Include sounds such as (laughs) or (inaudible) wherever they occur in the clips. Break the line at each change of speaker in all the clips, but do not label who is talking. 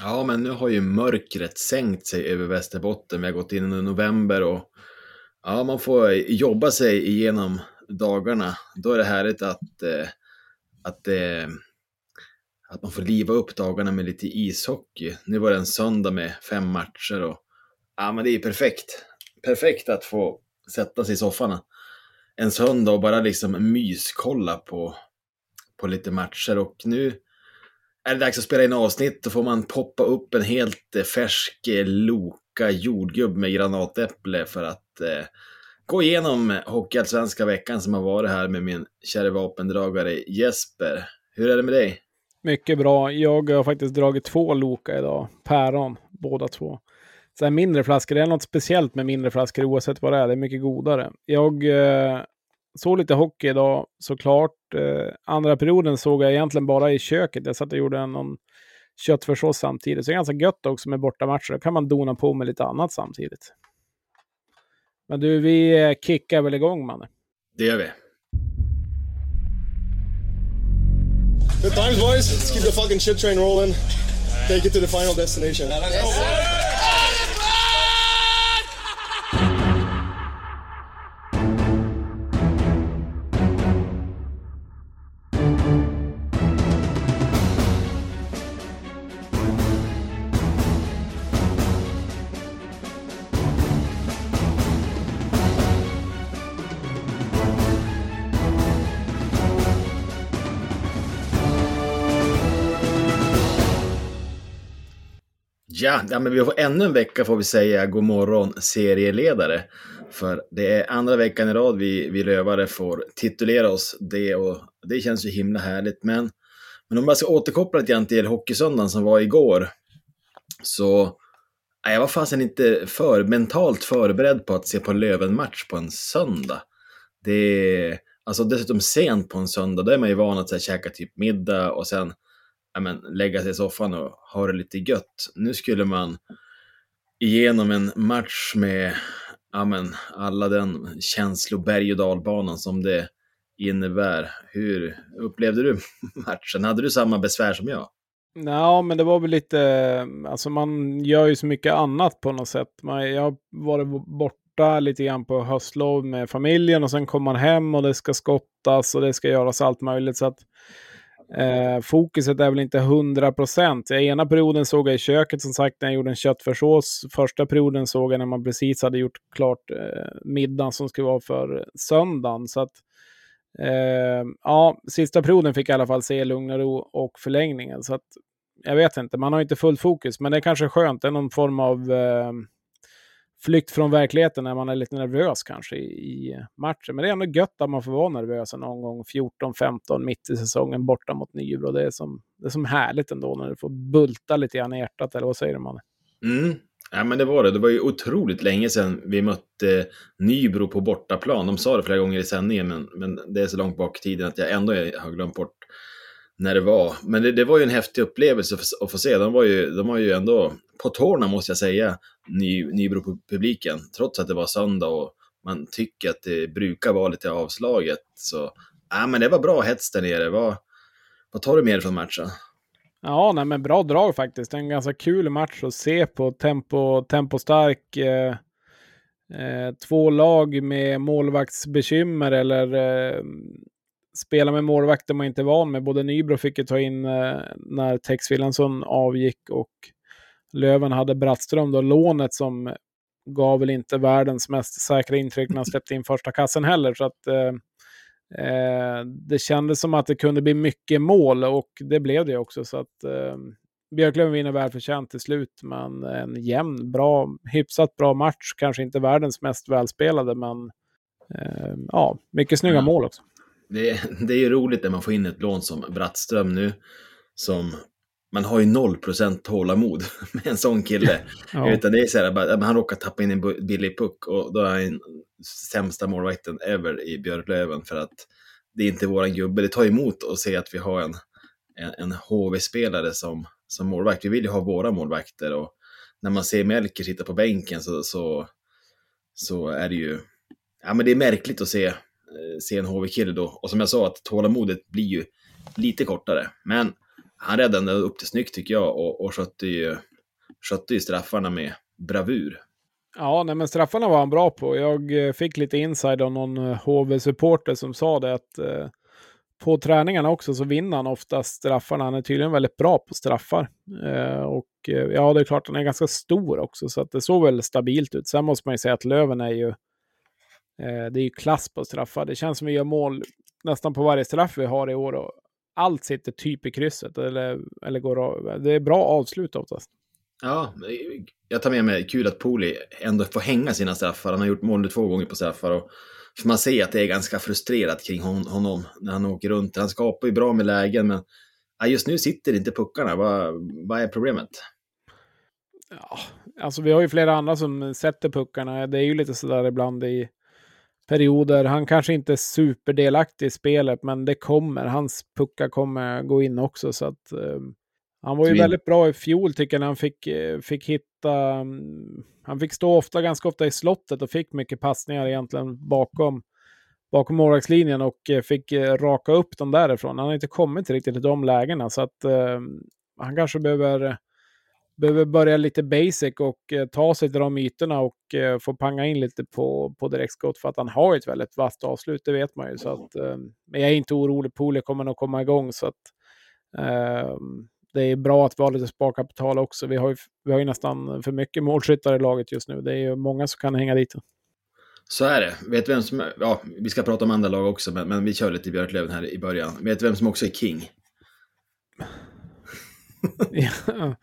Ja, men nu har ju mörkret sänkt sig över Västerbotten. Vi har gått in i november och ja, man får jobba sig igenom dagarna. Då är det härligt att, eh, att, eh, att man får liva upp dagarna med lite ishockey. Nu var det en söndag med fem matcher och ja, men det är perfekt. Perfekt att få sätta sig i soffan en söndag och bara liksom myskolla på, på lite matcher. Och nu är det dags att spela in avsnitt. Då får man poppa upp en helt eh, färsk eh, Loka jordgubb med granatäpple för att eh, gå igenom Hockeyallsvenska veckan som har varit här med min kära vapendragare Jesper. Hur är det med dig?
Mycket bra. Jag har faktiskt dragit två Loka idag. Päron, båda två. Så här mindre flaskor, det är något speciellt med mindre flaskor oavsett vad det är. Det är mycket godare. Jag eh, såg lite hockey idag såklart. Eh, andra perioden såg jag egentligen bara i köket. Jag satt och gjorde någon köttfärssås samtidigt. Så det är ganska gött också med bortamatcher. Då kan man dona på med lite annat samtidigt. Men du, vi eh, kickar väl igång mannen?
Det gör vi.
Good times boys, let's keep the fucking shit train rolling. Take it to the final destination.
Ja, ja, men vi får ännu en vecka får vi säga god morgon serieledare. För det är andra veckan i rad vi, vi rövare får titulera oss det och det känns ju himla härligt. Men, men om jag ska återkoppla lite grann till Hockeysöndagen som var igår. Så nej, jag var fasen inte för mentalt förberedd på att se på Löven-match på en söndag. Det alltså dessutom sent på en söndag, då är man ju van att så här, käka typ middag och sen ja, men, lägga sig i soffan och ha det lite gött. Nu skulle man igenom en match med ja, men, alla den känsloberg och dalbanan som det innebär. Hur upplevde du (laughs) matchen? Hade du samma besvär som jag?
Ja, men det var väl lite, alltså man gör ju så mycket annat på något sätt. Man, jag har varit borta lite grann på höstlov med familjen och sen kommer man hem och det ska skottas och det ska göras allt möjligt. Så att Eh, fokuset är väl inte 100 procent. Ena perioden såg jag i köket som sagt när jag gjorde en köttfärssås. Första perioden såg jag när man precis hade gjort klart eh, middagen som skulle vara för söndagen. Så att, eh, ja, sista perioden fick jag i alla fall se lugn och ro och förlängningen. Så att, jag vet inte, man har inte fullt fokus, men det är kanske skönt. Det är någon form av eh, flykt från verkligheten när man är lite nervös kanske i, matchen. Men det är ändå gött att man får vara nervös någon gång 14-15 mitt i säsongen borta mot Nybro. Det är, som, det är som härligt ändå när du får bulta lite grann i hjärtat, eller vad säger du man?
Mm. Ja, men det var det. Det var ju otroligt länge sedan vi mötte Nybro på bortaplan. De sa det flera gånger i sändningen, men, men det är så långt bak i tiden att jag ändå har glömt bort när det var. Men det, det var ju en häftig upplevelse att få se. De var ju, de var ju ändå på tårna måste jag säga, Ny, Nybro-publiken. Trots att det var söndag och man tycker att det brukar vara lite avslaget. Så ja, men det var bra hets där nere. Vad, vad tar du med dig från matchen?
Ja, nej, men bra drag faktiskt. En ganska kul match att se på. Tempo, tempostark. Eh, eh, två lag med målvaktsbekymmer eller eh, spela med målvakter man inte är van med. Både Nybro fick ju ta in eh, när Tex Wilhelmsson avgick och Löven hade Brattström då, lånet som gav väl inte världens mest säkra intryck när han släppte in första kassen heller. Så att eh, eh, det kändes som att det kunde bli mycket mål och det blev det också. Så att eh, Björklöven vinner välförtjänt till slut, men en jämn, bra, hyfsat bra match. Kanske inte världens mest välspelade, men eh, ja, mycket snygga ja. mål också
det, (laughs) det är ju roligt när man får in ett lån som Brattström nu, som man har ju 0% tålamod (laughs) med en sån kille. (laughs) ja. Utan det är så här, bara, han råkar tappa in en billig puck och då är han sämsta målvakten ever i Björklöven för att det är inte våran gubbe. Det tar emot att se att vi har en, en, en HV-spelare som, som målvakt. Vi vill ju ha våra målvakter och när man ser Melker sitta på bänken så, så, så är det ju, ja men det är märkligt att se Eh, se en HV-kille då. Och som jag sa, att tålamodet blir ju lite kortare. Men han räddade upp det snyggt tycker jag och, och skötte, ju, skötte ju straffarna med bravur.
Ja, nej, men straffarna var han bra på. Jag eh, fick lite inside av någon eh, HV-supporter som sa det att eh, på träningarna också så vinner han oftast straffarna. Han är tydligen väldigt bra på straffar. Eh, och ja, det är klart, han är ganska stor också, så att det såg väl stabilt ut. Sen måste man ju säga att Löven är ju, eh, det är ju klass på straffar. Det känns som vi gör mål nästan på varje straff vi har i år. Och allt sitter typ i krysset, eller, eller går av. Det är bra avslut oftast.
Ja, jag tar med mig kul att Poli ändå får hänga sina straffar. Han har gjort mål två gånger på straffar. Och för man ser att det är ganska frustrerat kring honom när han åker runt. Han skapar ju bra med lägen, men just nu sitter inte puckarna. Vad, vad är problemet?
Ja, alltså vi har ju flera andra som sätter puckarna. Det är ju lite sådär ibland i perioder. Han kanske inte är superdelaktig i spelet, men det kommer. Hans puckar kommer gå in också. Så att, um, han var ju Svin. väldigt bra i fjol tycker jag när han fick, eh, fick hitta... Um, han fick stå ofta, ganska ofta i slottet och fick mycket passningar egentligen bakom, bakom målvaktslinjen och eh, fick eh, raka upp dem därifrån. Han har inte kommit riktigt till de lägena så att uh, han kanske behöver, behöver börja lite basic och uh, ta sig till de ytorna och uh, få panga in lite på, på direktskott för att han har ett väldigt vasst avslut, det vet man ju. Så att, men jag är inte orolig, Poli kommer nog komma igång så att det är bra att vi har lite sparkapital också. Vi har ju, vi har ju nästan för mycket målskyttar i laget just nu. Det är ju många som kan hänga dit.
Så är det. Vet vem som, ja, vi ska prata om andra lag också, men, men vi kör lite Björklöven här i början. Vet du vem som också är king? (laughs)
ja.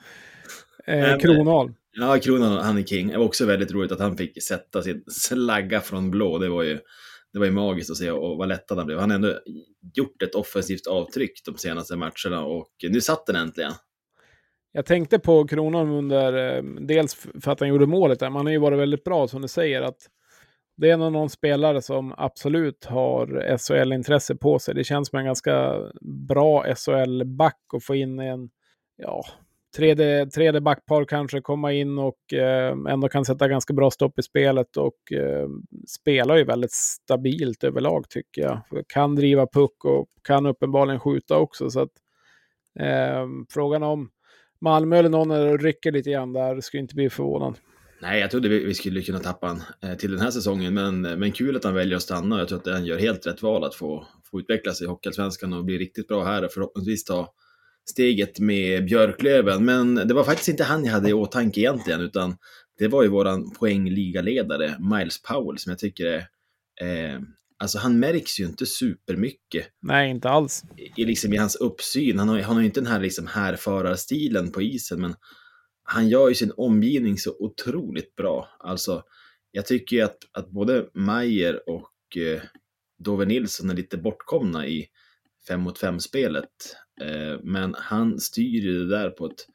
Eh, Kronal.
Ja, Kronal, han är king. Det var också väldigt roligt att han fick sätta sin slagga från blå. Det var ju det var ju magiskt att se och vad lättad han blev. Han har ändå gjort ett offensivt avtryck de senaste matcherna och nu satt den äntligen.
Jag tänkte på Kronan under, eh, dels för att han gjorde målet, men han har ju varit väldigt bra som du säger. att Det är nog någon spelare som absolut har SHL-intresse på sig. Det känns som en ganska bra SHL-back att få in en, ja, tredje, tredje backpar kanske komma in och eh, ändå kan sätta ganska bra stopp i spelet och eh, spelar ju väldigt stabilt överlag tycker jag. Kan driva puck och kan uppenbarligen skjuta också. Så att, eh, frågan om Malmö eller någon rycker lite grann där skulle inte bli förvånad.
Nej, jag trodde vi skulle kunna tappa honom eh, till den här säsongen, men, men kul att han väljer att stanna. Jag tror att han gör helt rätt val att få, få utvecklas i Hockeyallsvenskan och bli riktigt bra här och förhoppningsvis ta steget med Björklöven. Men det var faktiskt inte han jag hade i åtanke egentligen, utan det var ju våran poängligaledare Miles Powell som jag tycker är... Eh, alltså han märks ju inte supermycket.
Nej, inte alls.
I, liksom, i hans uppsyn. Han har, han har inte den här liksom härförarstilen på isen, men han gör ju sin omgivning så otroligt bra. Alltså, jag tycker ju att, att både Mayer och eh, Dove Nilsson är lite bortkomna i 5 mot 5-spelet. Eh, men han styr ju det där på ett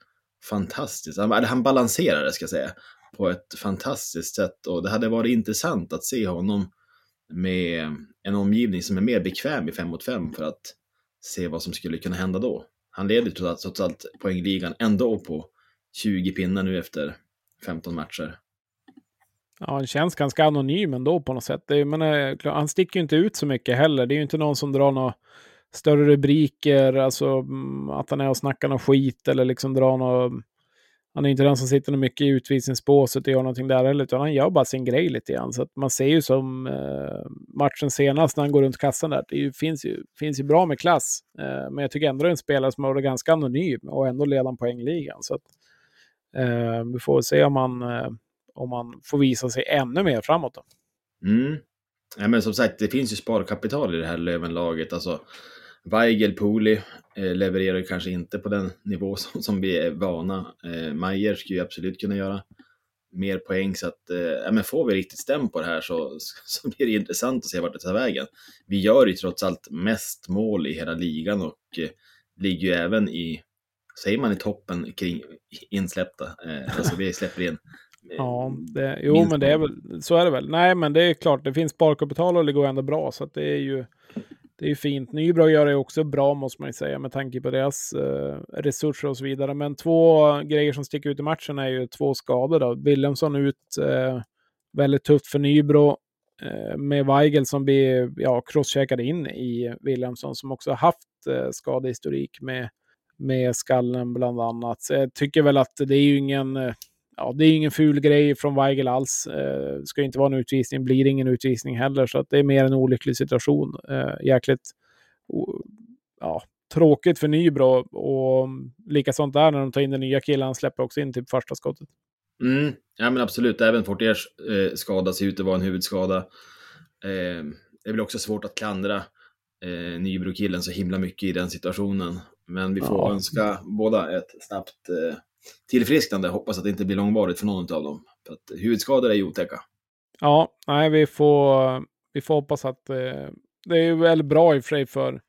fantastiskt, eller han balanserar det ska jag säga, på ett fantastiskt sätt. Och det hade varit intressant att se honom med en omgivning som är mer bekväm i 5 mot 5 för att se vad som skulle kunna hända då. Han leder trots allt poängligan ändå på 20 pinnar nu efter 15 matcher.
Ja, han känns ganska anonym ändå på något sätt. Det, men, eh, han sticker ju inte ut så mycket heller. Det är ju inte någon som drar några större rubriker, alltså mm, att han är och snackar någon skit eller liksom drar något... Han är inte den som sitter mycket i utvisningsbåset och gör någonting där heller, utan han gör bara sin grej lite grann. Så att man ser ju som eh, matchen senast när han går runt kassan där, det ju, finns, ju, finns ju bra med klass. Eh, men jag tycker ändå det är en spelare som har varit ganska anonym och ändå leder poängligan. Så att, eh, vi får se om han eh, om han får visa sig ännu mer framåt. Då.
Mm. Ja, men som sagt, det finns ju sparkapital i det här Lövenlaget. Alltså, Weigel, Poli eh, levererar kanske inte på den (laughs) nivå som, som vi är vana. Eh, Mayer skulle ju absolut kunna göra mer poäng så att, eh, ja, men får vi riktigt stäm på det här så, (laughs) så blir det intressant att se vart det tar vägen. Vi gör ju trots allt mest mål i hela ligan och eh, ligger ju även i, säger man i toppen kring insläppta, eh, alltså vi släpper in
eh, Ja, det, jo men det är väl, så är det väl. Nej men det är klart, det finns sparkapital och det går ändå bra så att det är ju det är ju fint. Nybro gör det också bra måste man ju säga med tanke på deras eh, resurser och så vidare. Men två grejer som sticker ut i matchen är ju två skador. Då. Wilhelmsson ut eh, väldigt tufft för Nybro eh, med Weigel som blir ja, crosscheckad in i Wilhelmsson som också haft eh, skadehistorik med med skallen bland annat. Så jag tycker väl att det är ju ingen, eh, ja, det är ingen ful grej från Weigel alls. Eh, ska inte vara en utvisning, blir ingen utvisning heller, så att det är mer en olycklig situation. Eh, jäkligt ja, tråkigt för Nybro och likasånt där när de tar in den nya killen, han släpper också in typ första skottet.
Mm, ja men absolut, även Fortiers eh, skada ser ut att vara en huvudskada. Eh, det är väl också svårt att klandra eh, Nybro-killen så himla mycket i den situationen. Men vi får ja. önska båda ett snabbt eh, tillfrisknande. Hoppas att det inte blir långvarigt för någon av dem. För att huvudskador är ju otäcka.
Ja, nej, vi får, vi får hoppas att eh, det är väl bra i och för sig för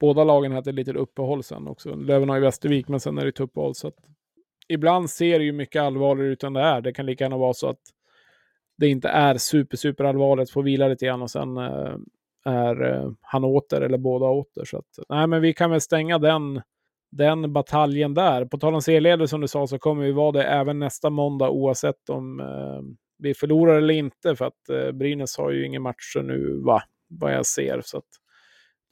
båda lagen är lite uppehåll sen också. Löven har ju Västervik, men sen är det ett uppehåll. Så att ibland ser det ju mycket allvarligare ut än det är. Det kan lika gärna vara så att det inte är super, super allvarligt, får vila lite grann och sen eh, är eh, han åter eller båda åter. Så att, nej, men vi kan väl stänga den, den bataljen där. På tal om serieledare som du sa så kommer vi vara det även nästa måndag oavsett om eh, vi förlorar eller inte. För att eh, Brynäs har ju ingen matcher nu, va? vad jag ser. Så att,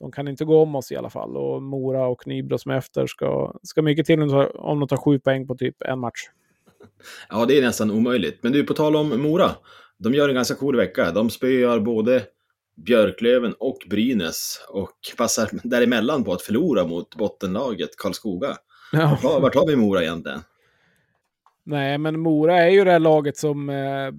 de kan inte gå om oss i alla fall. Och Mora och Nybro som är efter ska, ska mycket till om de tar sju poäng på typ en match.
Ja, det är nästan omöjligt. Men du, på tal om Mora. De gör en ganska cool vecka. De spöar både Björklöven och Brynäs och passar däremellan på att förlora mot bottenlaget Karlskoga. Ja. Vart, vart har vi Mora egentligen?
Nej, men Mora är ju det här laget som eh,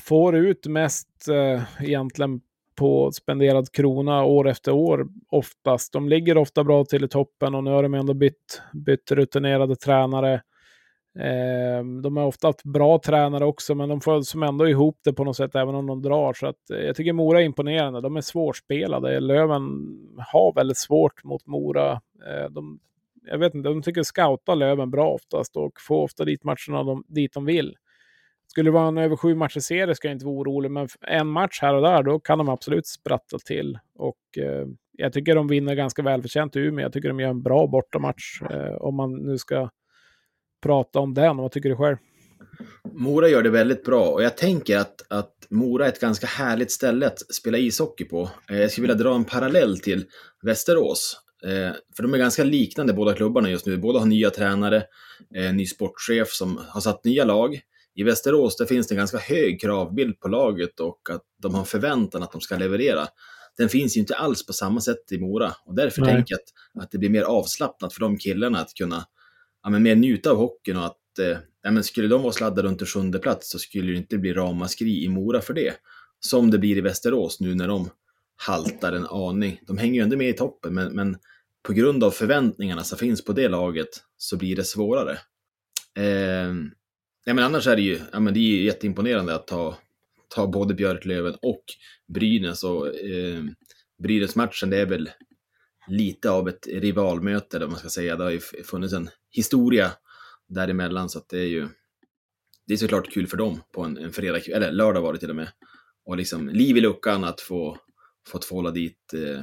får ut mest eh, egentligen på spenderad krona år efter år oftast. De ligger ofta bra till i toppen och nu har de ändå bytt, bytt rutinerade tränare. Eh, de har ofta haft bra tränare också, men de får som ändå ihop det på något sätt, även om de drar. Så att, eh, jag tycker Mora är imponerande. De är svårspelade. Löven har väldigt svårt mot Mora. Eh, de, jag vet inte, de tycker scouta Löven bra oftast och får ofta dit matcherna de, dit de vill. Skulle det vara en över sju matcher serie ska jag inte vara orolig, men en match här och där, då kan de absolut sprattla till. Och eh, jag tycker de vinner ganska välförtjänt i Umeå. Jag tycker de gör en bra bortamatch, eh, om man nu ska prata om den. Vad tycker du själv?
Mora gör det väldigt bra och jag tänker att, att Mora är ett ganska härligt ställe att spela ishockey på. Eh, jag skulle vilja dra en parallell till Västerås. Eh, för de är ganska liknande båda klubbarna just nu. Båda har nya tränare, eh, ny sportchef som har satt nya lag i Västerås där finns det en ganska hög kravbild på laget och att de har förväntan att de ska leverera. Den finns ju inte alls på samma sätt i Mora och därför Nej. tänker jag att, att det blir mer avslappnat för de killarna att kunna ja, men mer njuta av hockeyn och att eh, ja, men skulle de vara sladdade runt en sjunde plats så skulle det inte bli ramaskri i Mora för det. Som det blir i Västerås nu när de haltar en aning. De hänger ju ändå med i toppen, men, men på grund av förväntningarna som finns på det laget så blir det svårare. Eh, ja, men annars är det ju ja, men det är jätteimponerande att ta, ta både Björklöven och Brynäs. Och, eh, Brynäs-matchen, det är väl lite av ett rivalmöte, eller man ska säga. Det har ju funnits en historia däremellan, så att det är ju det är såklart kul för dem på en, en fredag, eller lördag var det till och med. Och liksom liv i luckan att få fått få hålla dit eh,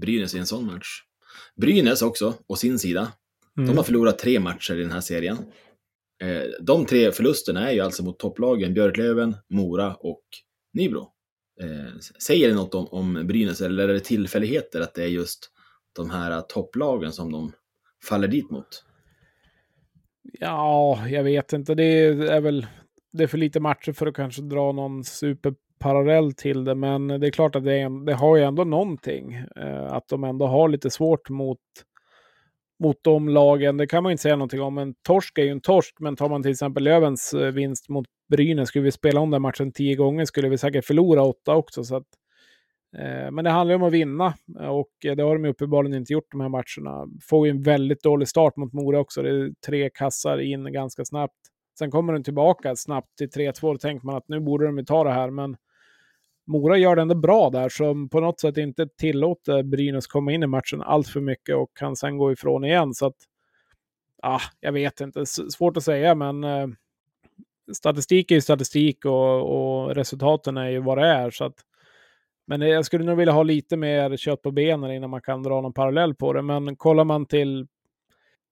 Brynäs i en sån match. Brynäs också, å sin sida, mm. de har förlorat tre matcher i den här serien. Eh, de tre förlusterna är ju alltså mot topplagen Björklöven, Mora och Nybro. Eh, säger det något om, om Brynäs eller är det tillfälligheter att det är just de här topplagen som de faller dit mot?
Ja, jag vet inte. Det är väl det är för lite matcher för att kanske dra någon superparallell till det, men det är klart att det, är, det har ju ändå någonting. Eh, att de ändå har lite svårt mot mot de lagen. Det kan man ju inte säga någonting om. En torsk är ju en torsk, men tar man till exempel Lövens eh, vinst mot Brynäs, skulle vi spela om den matchen tio gånger skulle vi säkert förlora åtta också. Så att, eh, Eh, men det handlar om att vinna och det har de uppenbarligen inte gjort de här matcherna. Får ju en väldigt dålig start mot Mora också. Det är tre kassar in ganska snabbt. Sen kommer den tillbaka snabbt till 3-2. Då tänker man att nu borde de ju ta det här, men Mora gör det ändå bra där, som på något sätt inte tillåter Brynäs komma in i matchen allt för mycket och kan sen gå ifrån igen. Så att, ah, jag vet inte, svårt att säga, men eh, statistik är ju statistik och, och, resultaten är ju vad det är. Så att, men eh, jag skulle nog vilja ha lite mer kött på benen innan man kan dra någon parallell på det. Men kollar man till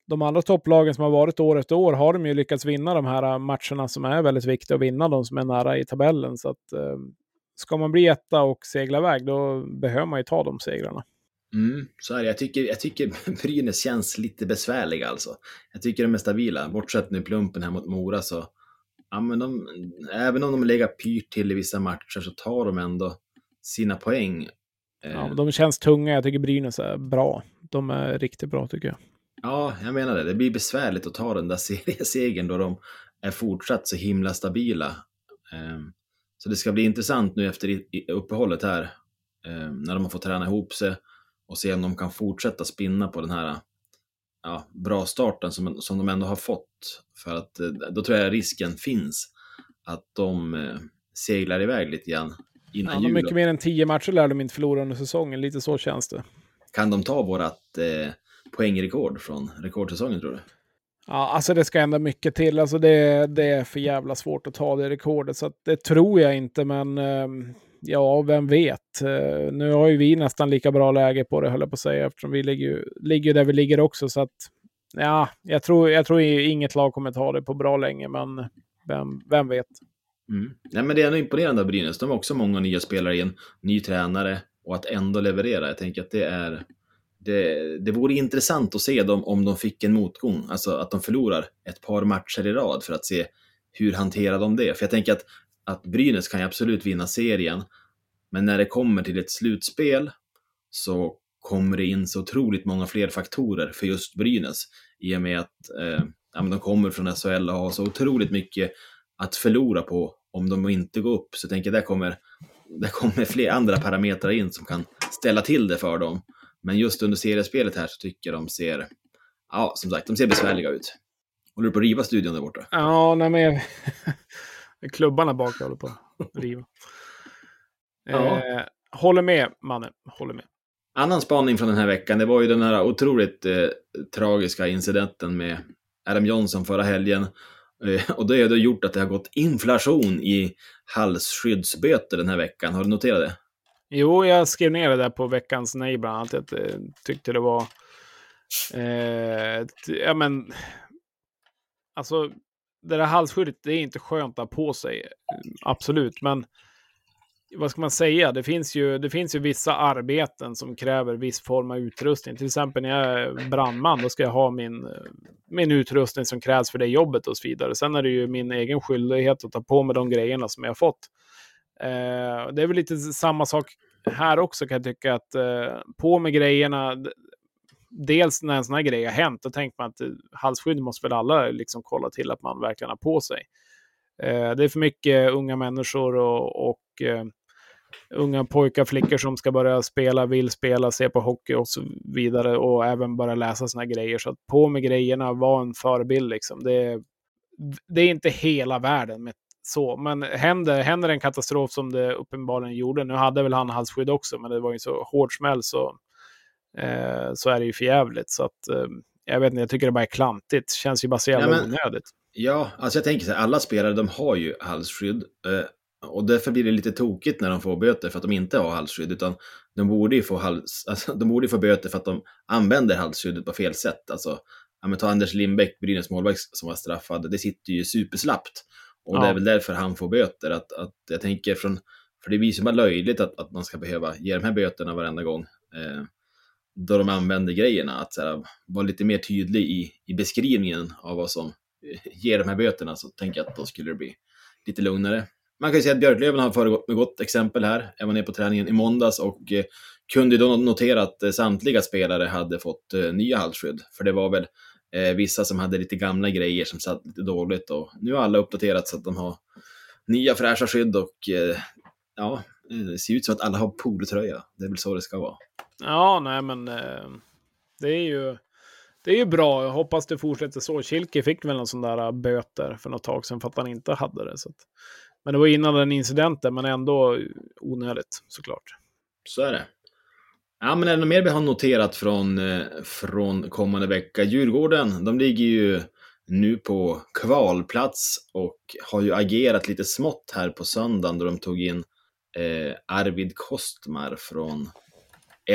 de andra topplagen som har varit år efter år har de ju lyckats vinna de här eh, matcherna som är väldigt viktiga att vinna, de som är nära i tabellen. Så att, eh, ska man bli etta och segla iväg, då behöver man ju ta de segrarna.
Mm, så är det. Jag tycker, jag tycker (laughs) Brynäs känns lite besvärliga alltså. Jag tycker de är stabila. Bortsett nu plumpen här mot Mora så... Ja, men de, även om de lägger pyrt till i vissa matcher så tar de ändå sina poäng.
Ja, de känns tunga. Jag tycker Brynäs är bra. De är riktigt bra tycker jag.
Ja, jag menar det. Det blir besvärligt att ta den där (laughs) seriesegern då de är fortsatt så himla stabila. Ehm, så det ska bli intressant nu efter uppehållet här, ehm, när de har fått träna ihop sig och se om de kan fortsätta spinna på den här ja, bra starten som, som de ändå har fått. För att eh, då tror jag risken finns att de eh, seglar iväg lite grann innan
ja, jul. Mycket mer än tio matcher lär de inte förlora under säsongen, lite så känns det.
Kan de ta vårat eh, poängrekord från rekordsäsongen tror du?
Ja, alltså det ska ändå mycket till. Alltså det, det är för jävla svårt att ta det rekordet, så det tror jag inte. Men ehm, ja, vem vet? Eh, nu har ju vi nästan lika bra läge på det, höll jag på att säga, eftersom vi ligger, ligger där vi ligger också. Så att, ja, jag tror, jag tror inget lag kommer ta det på bra länge, men vem, vem vet?
Mm. Nej, men det är ändå imponerande av Brynäs. De har också många nya spelare in, ny tränare och att ändå leverera. Jag tänker att det är det, det vore intressant att se dem om de fick en motgång, alltså att de förlorar ett par matcher i rad för att se hur hanterar de det? För jag tänker att, att Brynäs kan ju absolut vinna serien, men när det kommer till ett slutspel så kommer det in så otroligt många fler faktorer för just Brynäs i och med att eh, ja, de kommer från SHL och har så otroligt mycket att förlora på om de inte går upp. Så jag tänker där kommer, där kommer fler andra parametrar in som kan ställa till det för dem. Men just under seriespelet här så tycker jag de ser, ja som sagt, de ser besvärliga ut. Håller du på att riva studion där borta?
Ja, nej men (laughs) klubbarna bak håller på att riva. ja. eh, håller med, Manne. Håller med.
Annan spaning från den här veckan, det var ju den här otroligt eh, tragiska incidenten med Adam Johnson förra helgen. Eh, och det har då gjort att det har gått inflation i halsskyddsböter den här veckan. Har du noterat det?
Jo, jag skrev ner det där på veckans nej bland annat. Jag eh, tyckte det var... Eh, ja, men... Alltså, det där halsskyddet, det är inte skönt att ha på sig. Eh, absolut, men vad ska man säga? Det finns, ju, det finns ju vissa arbeten som kräver viss form av utrustning. Till exempel när jag är brandman, då ska jag ha min, min utrustning som krävs för det jobbet och så vidare. Sen är det ju min egen skyldighet att ta på mig de grejerna som jag har fått. Eh, det är väl lite samma sak här också kan jag tycka att eh, på med grejerna. Dels när en sån här grej har hänt, då tänker man att eh, halsskydd måste väl alla liksom kolla till att man verkligen har på sig. Eh, det är för mycket unga människor och, och eh, unga pojkar, flickor som ska börja spela, vill spela, se på hockey och så vidare och även börja läsa såna grejer. Så att på med grejerna, var en förebild liksom. Det, det är inte hela världen med så, men händer, händer en katastrof som det uppenbarligen gjorde, nu hade väl han halsskydd också, men det var ju så hård smäll så, eh, så är det ju förjävligt. Så att, eh, jag vet inte, jag tycker det bara är klantigt. Känns ju bara så jävla ja, men, onödigt.
Ja, alltså jag tänker så här, alla spelare de har ju halsskydd. Eh, och därför blir det lite tokigt när de får böter för att de inte har halsskydd, utan de borde ju få, hals, (laughs) alltså, de borde få böter för att de använder halsskyddet på fel sätt. Alltså, ja, ta Anders Lindbäck, Brynäs målvakt som var straffad, det sitter ju superslappt. Och ja. det är väl därför han får böter. Att, att jag tänker från, för det blir ju bara löjligt att, att man ska behöva ge de här böterna varenda gång. Eh, då de använder grejerna. Att så vara lite mer tydlig i, i beskrivningen av vad som ger de här böterna. Så tänker jag att då skulle det bli lite lugnare. Man kan ju säga att Björklöven har föregått med gott exempel här. Jag var nere på träningen i måndags och eh, kunde då notera att eh, samtliga spelare hade fått eh, nya halsskydd. För det var väl vissa som hade lite gamla grejer som satt lite dåligt och nu har alla uppdaterat så att de har nya fräscha skydd och ja, det ser ut som att alla har polotröja. Det är väl så det ska vara.
Ja, nej men det är ju det är ju bra. Jag hoppas det fortsätter så. Kilke fick väl en sån där böter för något tag sedan för att han inte hade det. Så att, men det var innan den incidenten, men ändå onödigt såklart.
Så är det. Ja, men är det något mer vi har noterat från, eh, från kommande vecka? Djurgården, de ligger ju nu på kvalplats och har ju agerat lite smått här på söndagen då de tog in eh, Arvid Kostmar från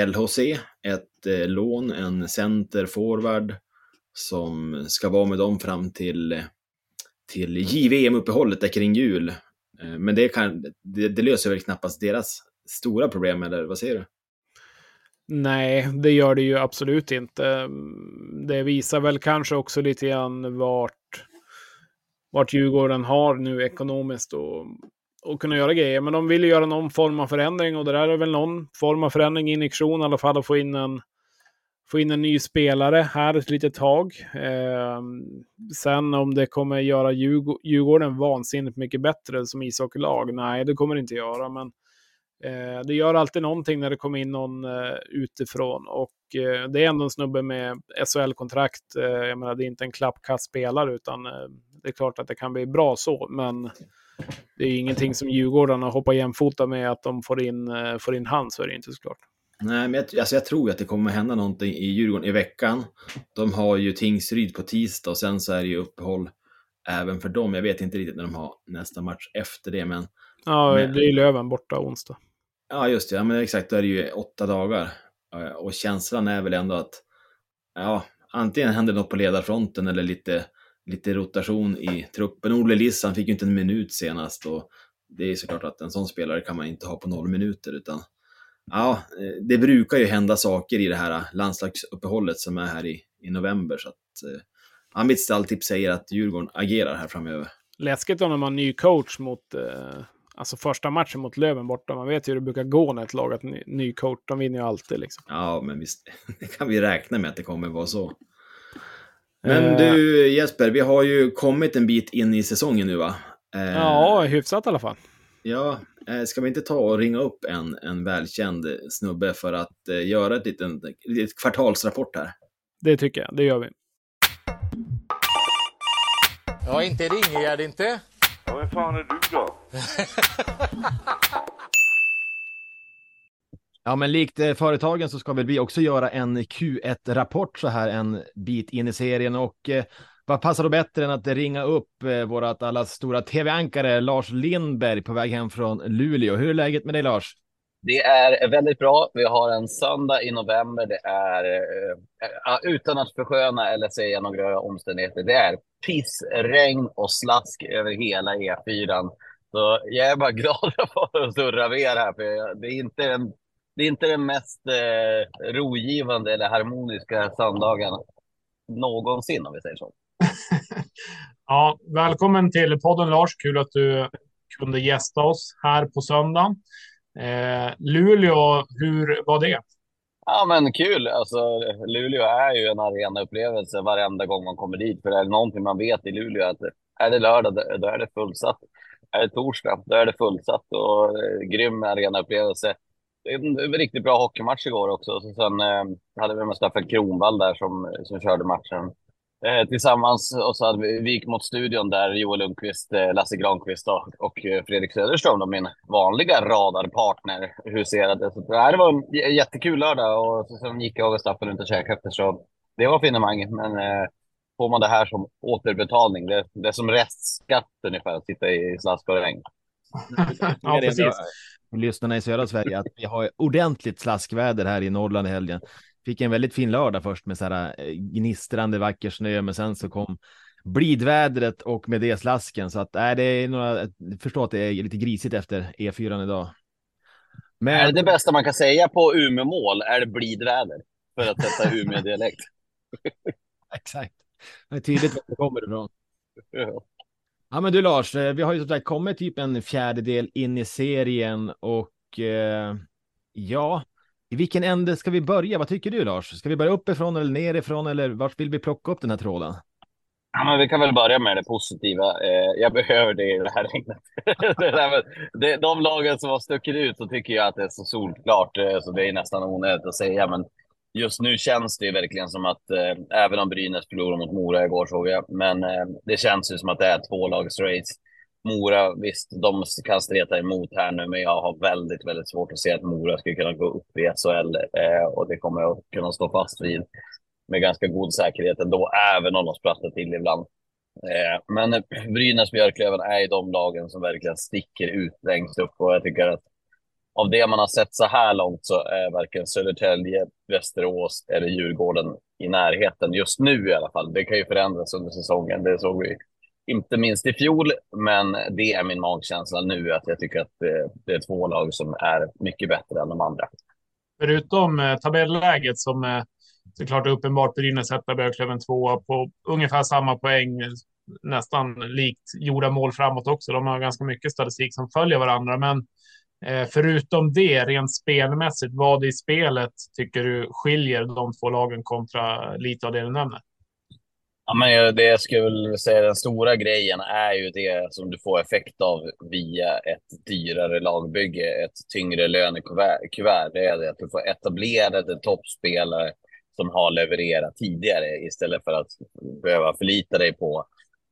LHC, ett eh, lån, en centerforward som ska vara med dem fram till, till JVM-uppehållet där kring jul. Eh, men det, kan, det, det löser väl knappast deras stora problem, eller vad säger du?
Nej, det gör det ju absolut inte. Det visar väl kanske också lite grann vart, vart Djurgården har nu ekonomiskt och, och kunna göra grejer. Men de vill ju göra någon form av förändring och det där är väl någon form av förändring, injektion i alla fall, att få in en, få in en ny spelare här ett litet tag. Eh, sen om det kommer göra Djurgården vansinnigt mycket bättre som ishockeylag, nej det kommer det inte göra. Men Eh, det gör alltid någonting när det kommer in någon eh, utifrån och eh, det är ändå en snubbe med SHL-kontrakt. Eh, jag menar, det är inte en klappkast spelare utan eh, det är klart att det kan bli bra så, men det är ingenting som Djurgården har hoppat jämfota med att de får in, eh, får in han, så är det inte såklart.
Nej, men jag, alltså jag tror att det kommer hända någonting i Djurgården i veckan. De har ju Tingsryd på tisdag och sen så är det ju uppehåll även för dem. Jag vet inte riktigt när de har nästa match efter det, men...
Ja,
men,
det är Löven borta onsdag.
Ja, just det. Ja, men exakt, då är det ju åtta dagar. Och känslan är väl ändå att ja, antingen händer något på ledarfronten eller lite, lite rotation i truppen. Olle Liss, han fick ju inte en minut senast och det är såklart att en sån spelare kan man inte ha på noll minuter utan ja, det brukar ju hända saker i det här landslagsuppehållet som är här i, i november så att ja, mitt stalltips säger att Djurgården agerar här framöver.
Läskigt om de har ny coach mot eh, Alltså första matchen mot Löven borta, man vet ju hur det brukar gå när ett lag har ny, ny coach, de vinner ju alltid liksom.
Ja, men visst, (laughs) det kan vi räkna med att det kommer vara så. Men du Jesper, vi har ju kommit en bit in i säsongen nu va?
Uh, ja, hyfsat i alla fall.
Ja, ska vi inte ta och ringa upp en, en välkänd snubbe för att göra ett litet, ett kvartalsrapport här?
Det tycker jag, det gör vi.
Ja, inte ringer inte.
Ja, vem fan är du då? (laughs)
ja, men likt eh, företagen så ska väl vi också göra en Q1-rapport så här en bit in i serien och eh, vad passar då bättre än att ringa upp eh, vårat allas stora tv-ankare Lars Lindberg på väg hem från Luleå. Hur är läget med dig Lars?
Det är väldigt bra. Vi har en söndag i november. Det är, äh, utan att försköna eller säga några omständigheter, det är pissregn och slask över hela E4. Så jag är bara (laughs) glad för att surra med er här, för det är inte den, det är inte den mest eh, rogivande eller harmoniska söndagen någonsin, om vi säger så. (laughs)
ja, välkommen till podden Lars. Kul att du kunde gästa oss här på söndagen. Eh, Luleå, hur var det?
Ja, men kul. Alltså, Luleå är ju en arenaupplevelse varenda gång man kommer dit. För är det någonting man vet i Luleå att är det lördag, då är det fullsatt. Är det torsdag, då är det fullsatt och eh, grym arenaupplevelse. Det en riktigt bra hockeymatch igår också. Så sen eh, hade vi med Staffan Kronvall där som, som körde matchen eh, tillsammans. Och så hade vi, vi gick mot studion där Joel Lundqvist, eh, Lasse Granqvist och, och eh, Fredrik Söderström, då, min vanliga radarpartner, huserade. Så det var en jättekul lördag och så, sen gick jag och Staffan runt och käkade efter. Så det var finemang. Men eh, får man det här som återbetalning, det, det är som restskatt ungefär att sitta i slask och regn. (laughs)
ja, precis.
Lyssnarna i södra Sverige att vi har ordentligt slaskväder här i Norrland i helgen fick en väldigt fin lördag först med så här eh, gnistrande vacker snö, men sen så kom blidvädret och med det slasken. Så att äh, det är några, jag förstår att det är lite grisigt efter E4 idag.
Men... Är det, det bästa man kan säga på Umeå-mål är det blidväder för att sätta Umeå-dialekt. (laughs)
Exakt. Det är tydligt var det kommer ifrån. Ja. ja, men du Lars, eh, vi har ju som sagt kommit typ en fjärdedel in i serien och eh, ja, i vilken ände ska vi börja? Vad tycker du Lars? Ska vi börja uppifrån eller nerifrån eller vart vill vi plocka upp den här tråden?
Ja, men vi kan väl börja med det positiva. Eh, jag behöver det i det här regnet. (laughs) det, de lagen som har stuckit ut så tycker jag att det är så solklart eh, så det är nästan onödigt att säga. Men just nu känns det ju verkligen som att eh, även om Brynäs förlorade mot Mora igår såg jag, men eh, det känns ju som att det är två lags race. Mora, visst, de kan streta emot här nu, men jag har väldigt, väldigt svårt att se att Mora skulle kunna gå upp i SHL eh, och det kommer jag kunna stå fast vid med ganska god säkerhet ändå, även om de sprattlar till ibland. Eh, men eh, Brynäs Björklöven är ju de lagen som verkligen sticker ut längst upp och jag tycker att av det man har sett så här långt så är varken Södertälje, Västerås eller Djurgården i närheten just nu i alla fall. Det kan ju förändras under säsongen. Det såg vi inte minst i fjol, men det är min magkänsla nu att jag tycker att eh, det, är två lag som är mycket bättre än de andra.
förutom eh, tabelläget som eh, såklart uppenbart Brynäs etta, Björklöven tvåa på ungefär samma poäng. Nästan likt gjorda mål framåt också. De har ganska mycket statistik som följer varandra, men förutom det rent spelmässigt, vad i spelet tycker du skiljer de två lagen kontra lite av det du nämner?
Ja, men det jag skulle säga den stora grejen är ju det som du får effekt av via ett dyrare lagbygge, ett tyngre lönekuvert. Det är det att du får etablerade toppspelare som har levererat tidigare istället för att behöva förlita dig på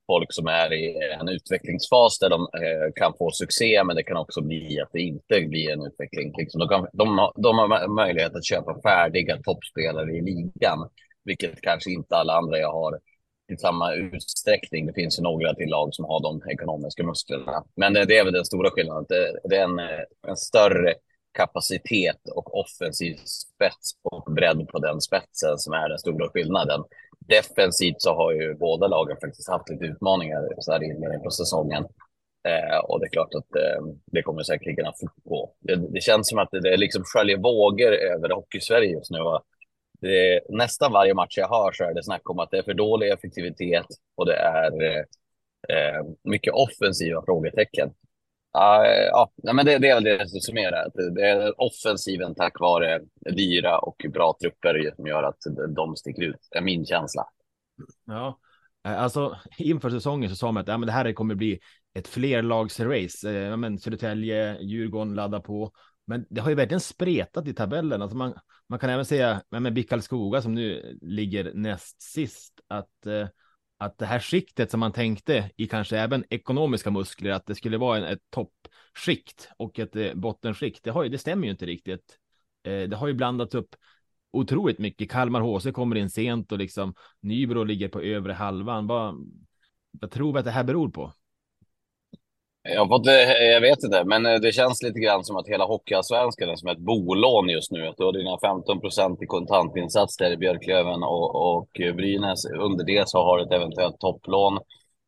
folk som är i en utvecklingsfas där de eh, kan få succé, men det kan också bli att det inte blir en utveckling. Liksom de, kan, de, de har möjlighet att köpa färdiga toppspelare i ligan, vilket kanske inte alla andra jag har i samma utsträckning. Det finns ju några till lag som har de ekonomiska musklerna. Men det är väl den stora skillnaden. Det, är en, en större kapacitet och offensiv spets och bredd på den spetsen som är den stora skillnaden. Defensivt så har ju båda lagen faktiskt haft lite utmaningar så här inne på säsongen. Eh, och det är klart att eh, det kommer säkerligen att fortgå. Det, det känns som att det, det liksom sköljer vågor över Hockey-Sverige just nu. Och det, nästan varje match jag hör så är det snack om att det är för dålig effektivitet och det är eh, eh mycket offensiva frågetecken. Uh, ja, men det, det är väl det som summerar. Det är offensiven tack vare dyra och bra trupper som gör att de sticker ut. Det är min känsla.
Ja, eh, alltså inför säsongen så sa man att ja, men det här kommer bli ett flerlagsrace. Eh, ja, men Södertälje, Djurgården laddar på. Men det har ju verkligen spretat i tabellen. Alltså man, man kan även säga med Bickalskoga som nu ligger näst sist att eh, att det här skiktet som man tänkte i kanske även ekonomiska muskler, att det skulle vara en, ett toppskikt och ett eh, bottenskikt, det, har ju, det stämmer ju inte riktigt. Eh, det har ju blandats upp otroligt mycket. Kalmar HC kommer in sent och liksom Nybro ligger på övre halvan. Vad, vad tror vi att det här beror på?
Jag, fått, jag vet inte, men eh, det känns lite grann som att hela Hockeyallsvenskan är som ett bolån just nu. Att du har dina 15 procent i kontantinsats där i Björklöven och, och Brynäs. Under det så har du ett eventuellt topplån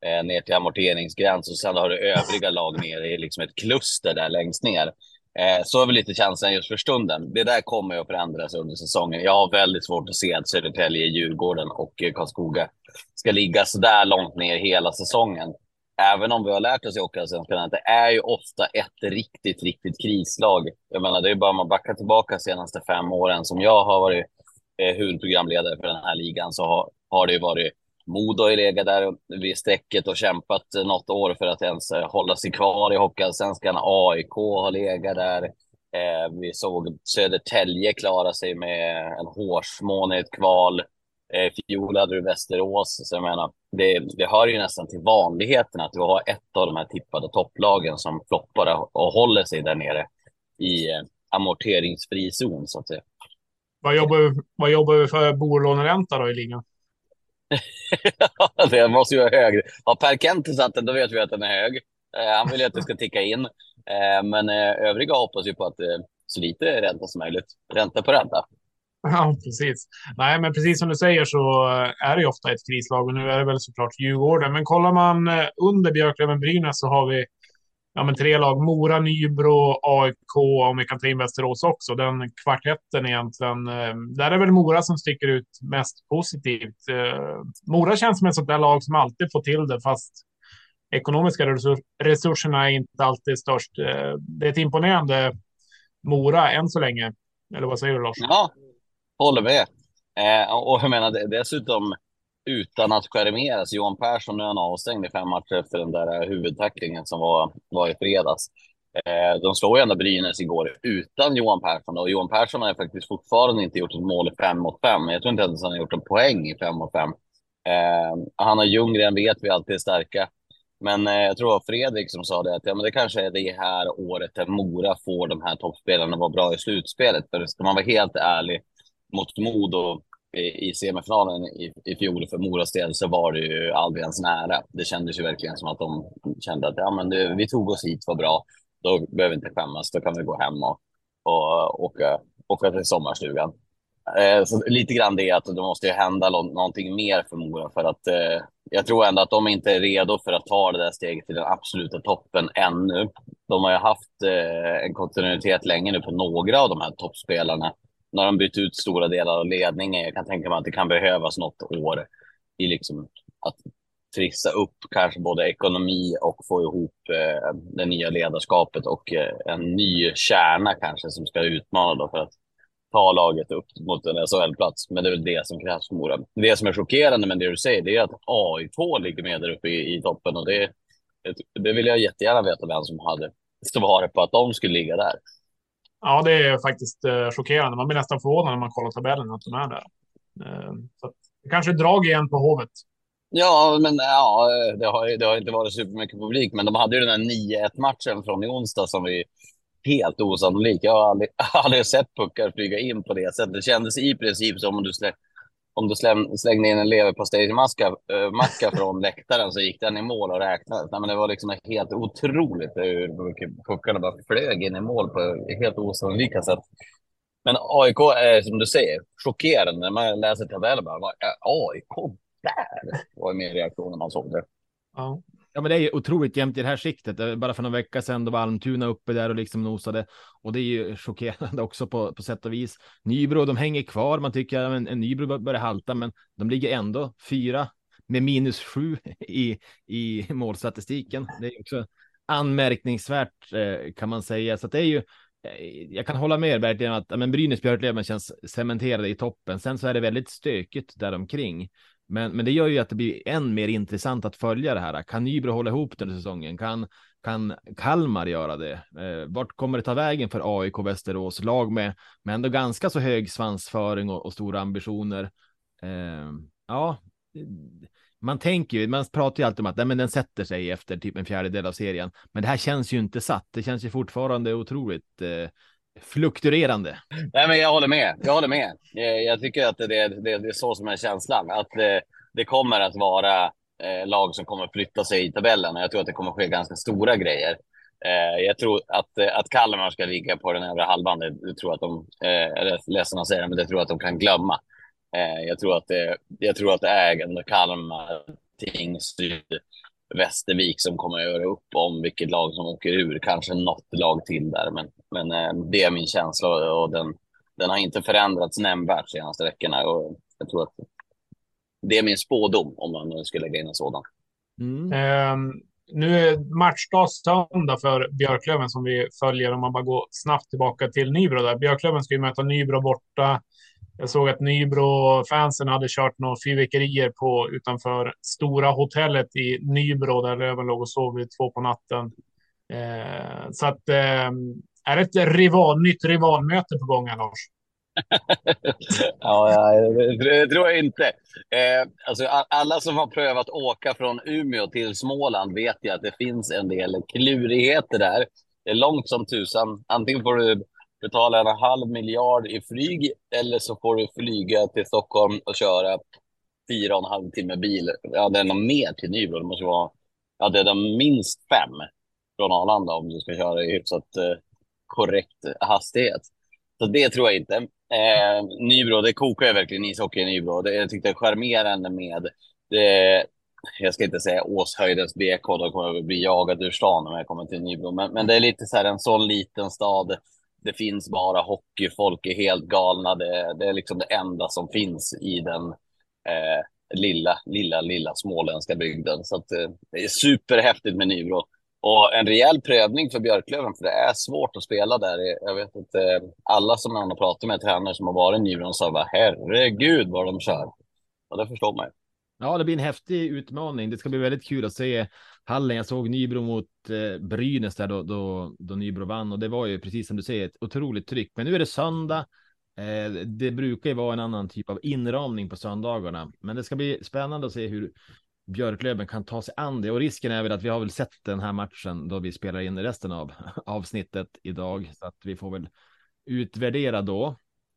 eh, ner till amorteringsgräns och sen har du övriga lag nere i liksom ett kluster där längst ner. Eh, så är väl lite känslan just för stunden. Det där kommer ju att förändras under säsongen. Jag har väldigt svårt att se att Södertälje, Djurgården och Karlskoga ska ligga så där långt ner hela säsongen även om vi har lärt oss i Hockeyallsvenskan att det är ju ofta ett riktigt, riktigt krislag. Jag menar, det är bara man backar tillbaka de senaste fem åren som jag har varit eh, huvudprogramledare för den här ligan så har, har det ju varit Modo i legat där vid strecket och kämpat något år för att ens eh, hålla sig kvar i Hockeyallsvenskan. AIK har legat där. Eh, vi såg Södertälje klara sig med en hårsmån i ett kval. Eh, fjol hade du Västerås, så jag menar, det, det hör ju nästan till vanligheten att du har ett av de här tippade topplagen som floppar och håller sig där nere i eh, amorteringsfri zon, så att säga.
Vad jobbar, vi, vad jobbar vi för bolåneränta då i ligan? (laughs)
det måste ju vara hög. Har Per Kent satt den, då vet vi att den är hög. Eh, han vill ju att det ska ticka in. Eh, men övriga hoppas ju på att så lite ränta som möjligt. Ränta på ränta. (laughs)
Ja, precis. Nej, men precis som du säger så är det ju ofta ett krislag och nu är det väl såklart Djurgården. Men kollar man eh, under Björklöven-Brynäs så har vi ja, men tre lag. Mora, Nybro, AIK och om vi kan ta in Västerås också. Den kvartetten egentligen. Eh, där är väl Mora som sticker ut mest positivt. Eh, Mora känns som ett sånt där lag som alltid får till det, fast ekonomiska resurserna är inte alltid störst. Det är ett imponerande Mora än så länge. Eller vad säger du Lars?
Ja, Håller med. Eh, och jag menar dessutom utan att skärmeras. Johan Persson nu är han avstängd i fem matcher efter den där eh, huvudtacklingen som var, var i fredags. Eh, de slår ju ändå Brynäs igår utan Johan Persson och Johan Persson har faktiskt fortfarande inte gjort ett mål i fem mot fem. Jag tror inte ens han har gjort en poäng i fem mot fem. Eh, han och Ljunggren vet vi alltid är starka. Men eh, jag tror det var Fredrik som sa det att ja, men det kanske är det här året där Mora får de här toppspelarna att vara bra i slutspelet. För ska man vara helt ärlig mot Modo i, i semifinalen i, i fjol för Moras del så var det ju aldrig ens nära. Det kändes ju verkligen som att de kände att ja, men det, vi tog oss hit, var bra. Då behöver vi inte skämmas, då kan vi gå hem och, och åka, åka till sommarstugan. Eh, så lite grann det att det måste ju hända någonting mer för Mora för att eh, jag tror ändå att de inte är redo för att ta det där steget till den absoluta toppen ännu. De har ju haft eh, en kontinuitet länge nu på några av de här toppspelarna när de bytt ut stora delar av ledningen. Jag kan tänka mig att det kan behövas något år i liksom att trissa upp kanske både ekonomi och få ihop eh, det nya ledarskapet och eh, en ny kärna kanske som ska utmana då för att ta laget upp mot en SHL-plats. Men det är väl det som krävs för Mora. Det som är chockerande med det du säger, det är att AIK ligger med där uppe i, i toppen och det, det vill jag jättegärna veta vem som hade svaret på att de skulle ligga där.
Ja, det är faktiskt eh, chockerande. Man blir nästan förvånad när man kollar tabellen att de är där. Eh, så att, det kanske är drag igen på Hovet.
Ja, men ja, eh, det har, det har inte varit supermycket publik, men de hade ju den här 9-1 matchen från i onsdag som vi helt osannolik. Jag har aldrig, (laughs) aldrig sett puckar flyga in på det sättet. Det kändes i princip som om du, släppte om du släng, slängde in en leverpastejmacka äh, från (laughs) läktaren så gick den i mål och räknades. Nej, men det var liksom helt otroligt hur puckarna bara flög in i mål på helt osannolika sätt. Men AIK är som du säger chockerande när man läser tabellen. Bara, AIK där var mer reaktionen när man såg det.
Ja. Ja, men det är ju otroligt jämnt i det här skiktet. Bara för någon vecka sedan då var Almtuna uppe där och liksom nosade. Och det är ju chockerande också på, på sätt och vis. Nybro, de hänger kvar. Man tycker att en, en Nybro börjar halta, men de ligger ändå fyra med minus sju i, i målstatistiken. Det är också anmärkningsvärt eh, kan man säga. Så det är ju eh, jag kan hålla med verkligen att men Brynäs Björklöven känns cementerade i toppen. Sen så är det väldigt stökigt däromkring. Men, men det gör ju att det blir än mer intressant att följa det här. Kan Nybro hålla ihop den här säsongen? Kan, kan Kalmar göra det? Eh, vart kommer det ta vägen för AIK Västerås? Lag med, med ändå ganska så hög svansföring och, och stora ambitioner. Eh, ja, man tänker ju, man pratar ju alltid om att nej, men den sätter sig efter typ en fjärdedel av serien. Men det här känns ju inte satt. Det känns ju fortfarande otroligt eh, fluktuerande.
Nej, men jag håller med. Jag håller med. Eh, jag tycker att det, det, det är så som är känslan. Att det, det kommer att vara eh, lag som kommer flytta sig i tabellen. Och jag tror att det kommer ske ganska stora grejer. Jag tror att, att Kalmar ska ligga på den övre halvan. Det, det tror att de, eller ledsen att säga det, men det tror jag att de kan glömma. Jag tror att det, jag tror att ägande Kalmar, Tingsryd, Västervik som kommer att göra upp om vilket lag som åker ur. Kanske något lag till där, men, men eh, det är min känsla och den, den har inte förändrats nämnvärt de senaste veckorna. Och jag tror att det är min spådom om man nu skulle lägga in en sådan.
Mm. Um, nu är matchdag söndag för Björklöven som vi följer om man bara går snabbt tillbaka till Nybro. Där. Björklöven ska ju möta Nybro borta jag såg att Nybro-fansen hade kört några fyrverkerier på utanför Stora hotellet i Nybro där Löven låg och sov vid två på natten. Eh, så att eh, är det ett rival, nytt rivalmöte på gång här, Lars?
Ja, det tror jag inte. Eh, alltså, alla som har prövat åka från Umeå till Småland vet ju att det finns en del klurigheter där. Det är långt som tusan. Antingen får du betala en halv miljard i flyg eller så får du flyga till Stockholm och köra fyra och en halv timme bil. Ja, det är nog mer till Nybro. Det måste vara, ja, det är minst fem från Arlanda om du ska köra i hyfsat eh, korrekt hastighet. Så det tror jag inte. Eh, Nybro, det kokar ju verkligen ishockey i Nybro. Det, jag tyckte det charmerande med det, jag ska inte säga Åshöjdens BK, då kommer jag bli jagad ur stan om jag kommer till Nybro. Men, men det är lite så här en sån liten stad det finns bara hockey, folk är helt galna. Det, det är liksom det enda som finns i den eh, lilla, lilla, lilla småländska bygden. Så att, eh, det är superhäftigt med Nybro. Och en rejäl prövning för Björklöven, för det är svårt att spela där. Jag vet inte, eh, alla som man har pratat med tränare som har varit i Nybro sa bara herregud vad de kör. Och det förstår man ju.
Ja, det blir en häftig utmaning. Det ska bli väldigt kul att se hallen. Jag såg Nybro mot eh, Brynäs där då, då, då Nybro vann och det var ju precis som du säger ett otroligt tryck. Men nu är det söndag. Eh, det brukar ju vara en annan typ av inramning på söndagarna, men det ska bli spännande att se hur Björklöven kan ta sig an det och risken är väl att vi har väl sett den här matchen då vi spelar in resten av (laughs) avsnittet idag så att vi får väl utvärdera då.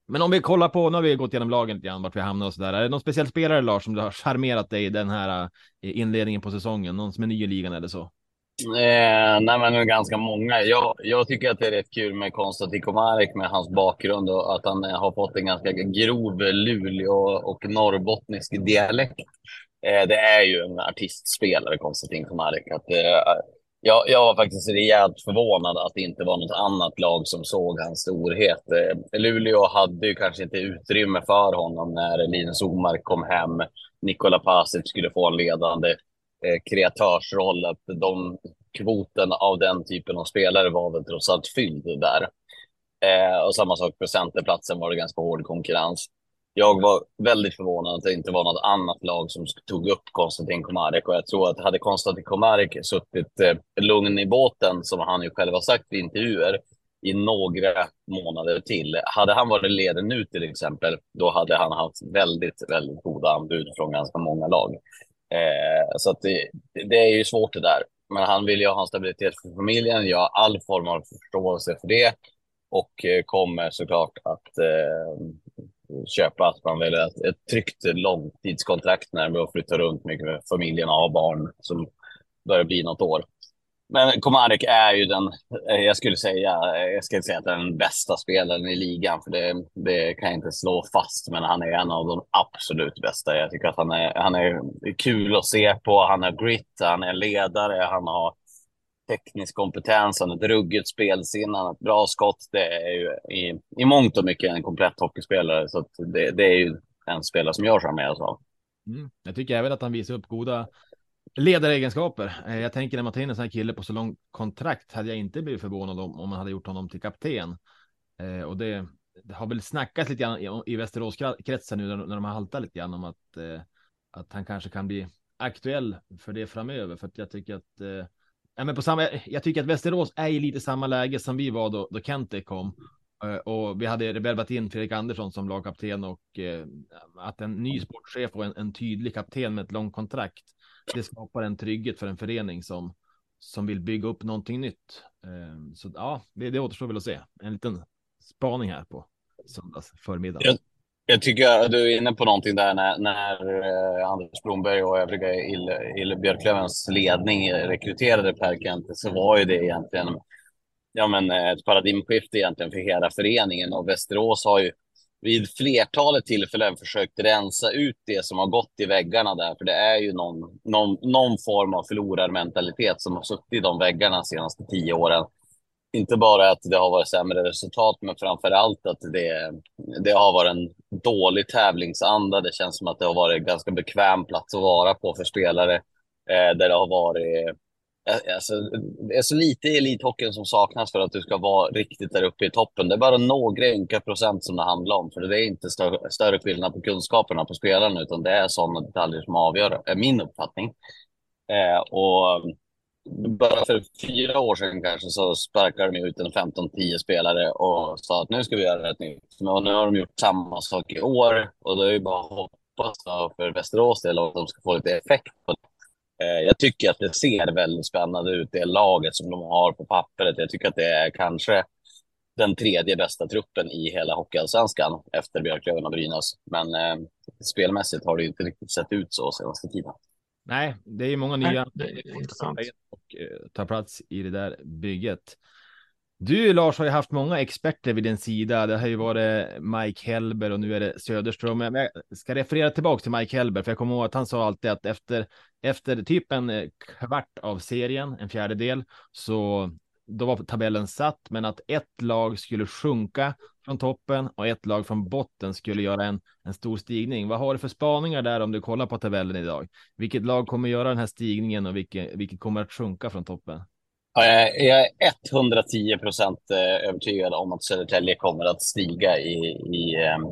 Men om vi kollar på, nu har vi gått igenom lagen lite grann, vart vi hamnar och så där. Är det någon speciell spelare Lars som du har charmerat dig i den här eh, inledningen på säsongen? Någon som är ny i ligan eller så?
Eh, nej, men nu ganska många. Jag, jag tycker att det är rätt kul med Konstantin Komarek med hans bakgrund och att han eh, har fått en ganska grov Luleå och norrbottnisk dialekt. Eh, det är ju en artistspelare, Konstantin Komarek. Att, eh, Jag, jag var faktiskt rejält förvånad att det inte var något annat lag som såg hans storhet. Eh, Luleå hade ju kanske inte utrymme för honom när Linus Omark kom hem. Nikola Pasic skulle få en ledande kreatörsroll. Att de, kvoten av den typen av spelare var väl trots allt fylld där. Och samma sak på centerplatsen var det ganska hård konkurrens. Jag var väldigt förvånad att det inte var något annat lag som tog upp Konstantin Komarek och jag tror att hade Konstantin Komarek suttit eh, lugn i båten, som han ju själv har sagt i intervjuer, i några månader till. Hade han varit ledig nu till exempel, då hade han haft väldigt, väldigt goda anbud från ganska många lag. Eh, så att det, det är ju svårt det där. Men han vill ju ha en stabilitet för familjen. Jag har all form av förståelse för det och eh, kommer såklart att eh, köpa att man väljer ett, ett tryggt långtidskontrakt när man flyttar runt mycket med familjen och har barn som börjar bli något år. Men Komarek är ju den, eh, jag skulle säga, eh, jag ska inte säga att är den bästa spelaren i ligan, för det, det kan jag inte slå fast, men han är en av de absolut bästa. Jag tycker att han är, han är kul att se på, han har grit, han är ledare, han har teknisk kompetens, han har ett ruggigt spelsinne, han har ett bra skott. Det är ju i, i mångt och mycket en komplett hockeyspelare, så det, det är ju en spelare som jag med oss av.
Mm. Jag tycker även att han visar upp goda ledaregenskaper. Eh, jag tänker när man tar in en sån här kille på så lång kontrakt hade jag inte blivit förvånad om, om man hade gjort honom till kapten. Eh, och det, det, har väl snackats lite grann i, i Västeråskretsen nu när, när de har haltat lite grann om att, eh, att han kanske kan bli aktuell för det framöver. För att jag tycker att eh, ja, men på samma, jag tycker att Västerås är i lite samma läge som vi var då, då Kente kom. Eh, och vi hade värvat in Fredrik Andersson som lagkapten och eh, att en ny sportchef och en, en tydlig kapten med ett långt kontrakt det skapar en trygghet för en förening som, som vill bygga upp någonting nytt. Eh, så ja, det, det återstår väl att se. En liten spaning här på söndags förmiddag.
Jag, jag tycker att du är inne på någonting där när, när eh, Anders Blomberg och övriga i Ille Björklövens ledning rekryterade Per Kent så var ju det egentligen ja, men eh, ett paradigmskifte egentligen för hela föreningen och Västerås har ju vid flertalet tillfällen försökt rensa ut det som har gått i väggarna där, för det är ju någon, någon, någon form av förlorarmentalitet som har suttit i de väggarna de senaste tio åren. Inte bara att det har varit sämre resultat, men framför allt att det, det har varit en dålig tävlingsanda. Det känns som att det har varit en ganska bekväm plats att vara på för spelare, eh, där det har varit eh, eh, Alltså, det är så lite i elithockeyn som saknas för att du ska vara riktigt där uppe i toppen. Det är bara några ynka procent som det handlar om, för det är inte större, större skillnad på kunskaperna på spelarna, utan det är sådana detaljer som avgör, är min uppfattning. Eh, och bara för fyra år sedan kanske så sparkade de ut en 15-10 spelare och sa att nu ska vi göra ett nytt. Men nu har de gjort samma sak i år och då är det bara att hoppas för Västerås del att de ska få lite effekt på det eh, jag tycker att det ser väldigt spännande ut, det laget som de har på pappret. Jag tycker att det är kanske den tredje bästa truppen i hela Hockeyallsvenskan efter Björklöven och Brynäs. Men eh, spelmässigt har det inte riktigt sett ut så senaste tiden.
Nej, det är många nya
Nej,
och eh, ta plats i det där bygget. Du Lars har ju haft många experter vid din sida. Det har ju varit Mike Hellber och nu är det Söderström. Jag ska referera tillbaka till Mike Hellber, för jag kommer ihåg att han sa alltid att efter, efter typ en eh, kvart av serien, en fjärdedel, så då var tabellen satt, men att ett lag skulle sjunka från toppen och ett lag från botten skulle göra en, en stor stigning. Vad har du för spaningar där om du kollar på tabellen idag? Vilket lag kommer göra den här stigningen och vilket, vilket kommer att sjunka från toppen?
Jag är 110 procent eh, övertygad om att Södertälje kommer att stiga i, i, ehm,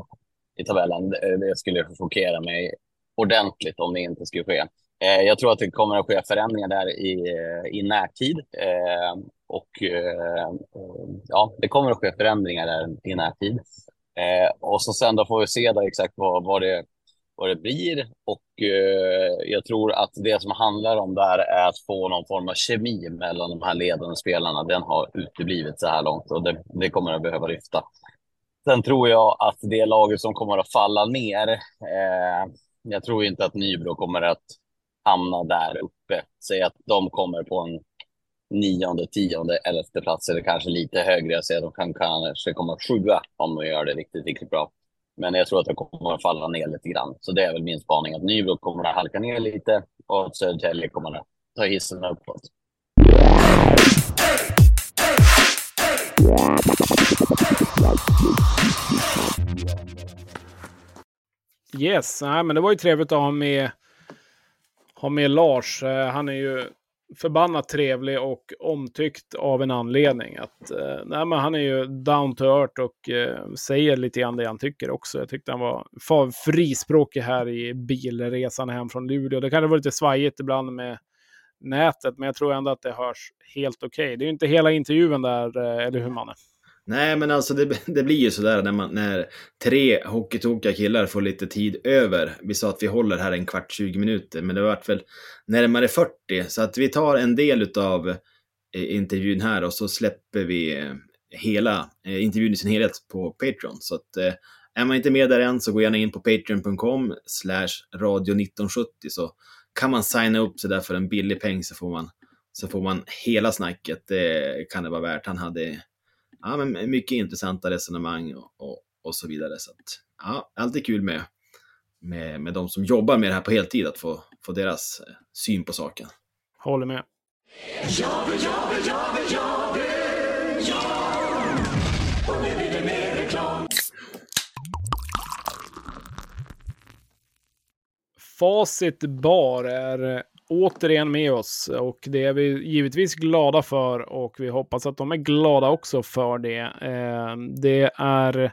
i tabellen. Det skulle chockera mig ordentligt om det inte skulle ske. Eh, jag tror att det kommer att ske förändringar där i, eh, i närtid. Och eh, ja, det kommer att ske förändringar där i närtid. Eh, och så sen då får vi se då exakt vad, vad det vad det blir. Och eh, jag tror att det som handlar om där är att få någon form av kemi mellan de här ledande spelarna. Den har uteblivit så här långt och det, det kommer att behöva lyfta. Sen tror jag att det laget som kommer att falla ner, eh, jag tror inte att Nybro kommer att hamna där uppe. Säg att de kommer på en nionde, tionde, elfte plats eller kanske lite högre. Jag ser att de kan kanske komma sjua om de gör det riktigt, riktigt bra. Men jag tror att de kommer att falla ner lite grann. Så det är väl min spaning att Nybro kommer att halka ner lite och att Södertälje kommer att ta hissen uppåt.
Yes, nej, men det var ju trevligt att ha med, ha med Lars. Eh, han är ju förbannat trevlig och omtyckt av en anledning. Att, eh, nej, men han är ju down to earth och eh, säger lite grann det han tycker också. Jag tyckte han var frispråkig här i bilresan hem från Luleå. Det kanske var lite svajigt ibland med nätet, men jag tror ändå att det hörs helt okej. Det är ju inte hela intervjun där, eh, eller hur Manne?
Nej, men alltså det, (laughs) det blir ju sådär när, man, när tre hockeytokiga killar får lite tid över. Vi sa att vi håller här en kvart, 20 minuter, men det vart väl närmare 40. Så att vi tar en del av eh, intervjun här och så släpper vi eh, hela eh, intervjun i sin helhet på Patreon. Så att eh, är man inte med där än så gå gärna in på patreon.com slash radio 1970 så kan man signa upp sig där för en billig peng så får man, så får man hela snacket. Det kan det vara värt. Han hade ja, men mycket intressanta resonemang och, och, och så vidare. Så att, ja, alltid kul med, med, med de som jobbar med det här på heltid, att få, få deras eh, syn på saken.
Håller med. Facit Bar är eh, återigen med oss och det är vi givetvis glada för och vi hoppas att de är glada också för det. Eh, Det är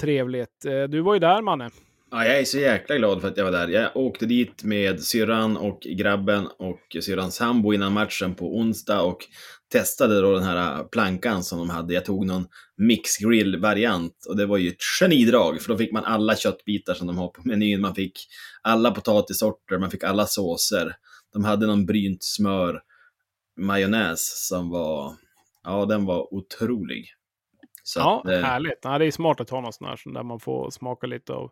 trevligt. Eh, Du var ju där, Manne.
Ja, jag är så jäkla glad för att jag var där. Jag åkte dit med syrran och grabben och syrrans sambo innan matchen på onsdag och testade då den här plankan som de hade. Jag tog någon mixgrill-variant och det var ju ett genidrag för då fick man alla köttbitar som de har på menyn. Man fick alla potatissorter, man fick alla såser. De hade någon brynt smör majonnäs som var, ja den var otrolig. Så
Ja,
att, eh,
härligt. Ja, det är smart att ha något sånt här där man får smaka lite av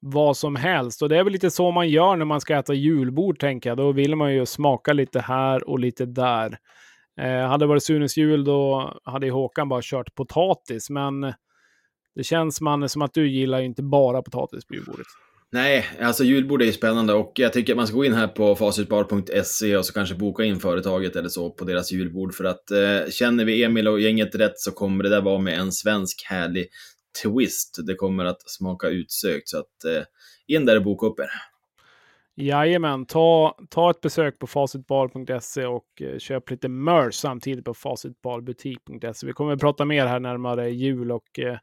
vad som helst. Och det är väl lite så man gör när man ska äta julbord, tänker jag. Då vill man ju smaka lite här och lite där. Eh, hade det varit Sunes jul, då hade ju Håkan bara kört potatis. Men det känns, man som att du gillar ju inte bara potatis på julbordet.
Nej, alltså julbord är ju spännande och jag tycker att man ska gå in här på facitbar.se och så kanske boka in företaget eller så på deras julbord för att eh, känner vi Emil och gänget rätt så kommer det där vara med en svensk härlig twist. Det kommer att smaka utsökt så att eh, in där och boka upp er.
Jajamän, ta, ta ett besök på facitbar.se och eh, köp lite merch samtidigt på facitbarbutik.se. Vi kommer att prata mer här närmare jul och eh,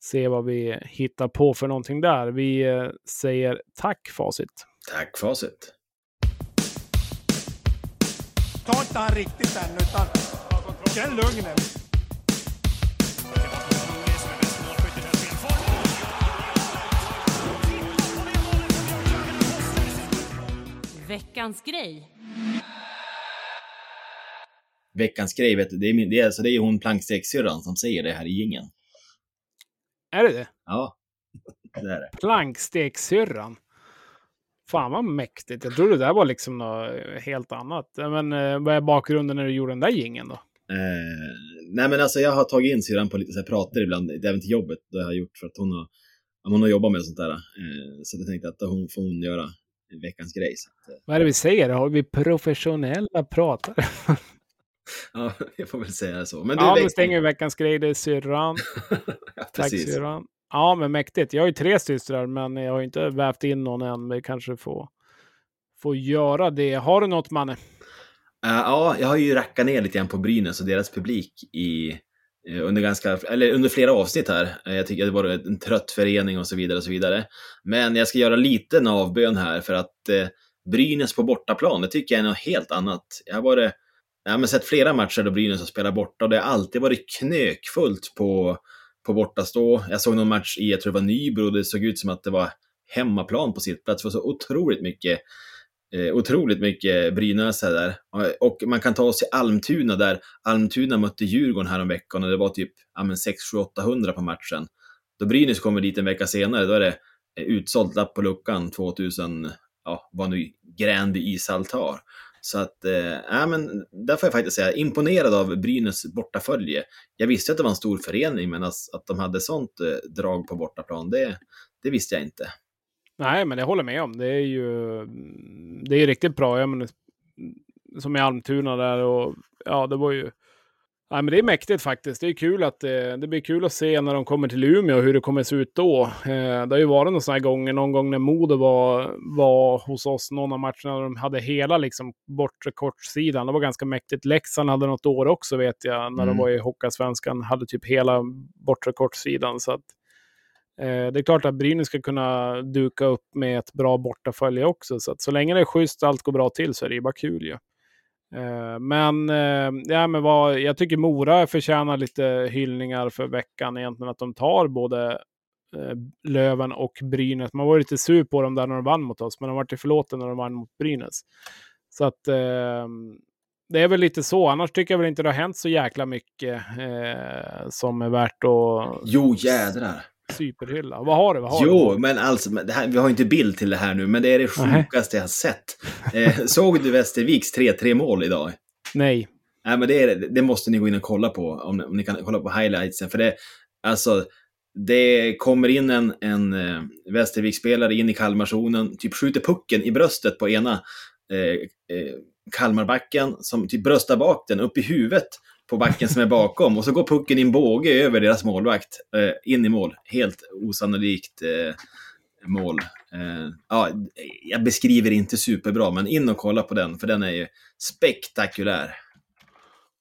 se vad vi hittar på för någonting där. Vi eh, säger tack Facit.
Tack Facit.
Ta inte han riktigt än, utan känn lugnet.
Veckans grej.
Veckans grej, vet du, det är, min, det är, alltså, det är hon plankstekssyrran som säger det här i gingen.
Är det det?
Ja, det är det.
Plankstekssyrran. Fan vad mäktigt. Jag trodde det där var liksom något helt annat. Men eh, vad är bakgrunden när du gjorde den där gingen då?
Eh, nej men alltså jag har tagit in syrran på lite så här prater ibland, även till jobbet. Det har jag gjort för att hon har, hon har jobbat med sånt där. Eh, så jag tänkte att hon får hon göra veckans grej. Att, eh,
Vad är det vi säger? Har vi professionella pratare? (laughs)
ja, jag får väl säga så. Men du,
ja, men stänger vi veckans grej. Det är syrran. (laughs)
ja,
Tack syrran. Ja, men mäktigt. Jag har ju tre systrar, men jag har inte vävt in någon än. Men kanske får, får göra det. Har du något, Manne?
Eh, ja, jag har ju rackat ner lite grann på Brynäs och deras publik i, Eh, under, ganska, eller under flera avsnitt här. Eh, jag tycker att det var en trött förening och så vidare. och så vidare. Men jag ska göra liten avbön här för att eh, Brynäs på bortaplan, det tycker jag är något helt annat. Jag har varit, jag har sett flera matcher då Brynäs har spelat borta och det har alltid varit knökfullt på, på bortastå. Jag såg någon match i, jag tror det var Nybro, det såg ut som att det var hemmaplan på sitt plats. Det var så otroligt mycket eh, otroligt mycket Brynäsare där. Eh, och- man kan ta oss till Almtuna där Almtuna mötte Djurgården häromveckan och det var typ ja, 6 7 800 på matchen. Då Brynäs kommer dit en vecka senare, då är det eh, utsålt lapp på luckan 2000, ja, vad nu Gränby ishall. Så att, eh, ja, men där får jag faktiskt säga, imponerad av Brynäs bortafölje. Jag visste att det var en stor förening, men att, att de hade sånt eh, drag på bortaplan, det, det visste jag inte.
Nej, men jag håller med om. Det är ju det är riktigt bra. Jag menar, som i Almtuna där och ja, det var ju Nej, men det är mäktigt faktiskt. Det är kul att det, det blir kul att se när de kommer till Umeå hur det kommer se ut då. Eh, det har ju varit någon sån här gånger, någon gång när Modo var, var hos oss, någon av matcherna de hade hela liksom bortre kortsidan. Det var ganska mäktigt. Leksand hade något år också vet jag, när
Mm.
de var i Hockeyallsvenskan, hade typ hela bortre kortsidan. Så att, eh, Eh, det är klart att Brynäs ska kunna duka upp med ett bra bortafölje också. Så att så länge det är schysst och allt går bra till så är det ju bara kul ju. Eh, Men, eh, ja, men vad, jag tycker Mora förtjänar lite hyllningar för veckan egentligen. Att de tar både eh, Löven och Brynäs. Man var lite sur på dem där när de vann mot oss, men de var till förlåten när de vann mot Brynäs. Så att eh, det är väl lite så. Annars tycker jag väl inte det har hänt så jäkla mycket eh, som är värt att
Jo, jädrar
superhylla. Vad har du? Vad har
Jo,
du?
men alltså, men här, vi har inte bild till det här nu, men det är det sjukaste jag har sett. Eh, (laughs) såg du Västerviks 3-3 mål idag?
Nej.
Nej, men det, är, det måste ni gå in och kolla på, om, om ni kan kolla på highlightsen. För det, alltså, det kommer in en, en eh, Västervik-spelare in i Kalmarzonen, typ skjuter pucken i bröstet på ena eh, eh, Kalmarbacken, som typ bröstar bak den upp i huvudet på backen som är bakom. Och så går pucken i en båge över deras målvakt, eh, in i mål. Helt osannolikt eh, mål. Eh, ja, jag beskriver inte superbra, men in och kolla på den, för den är ju spektakulär.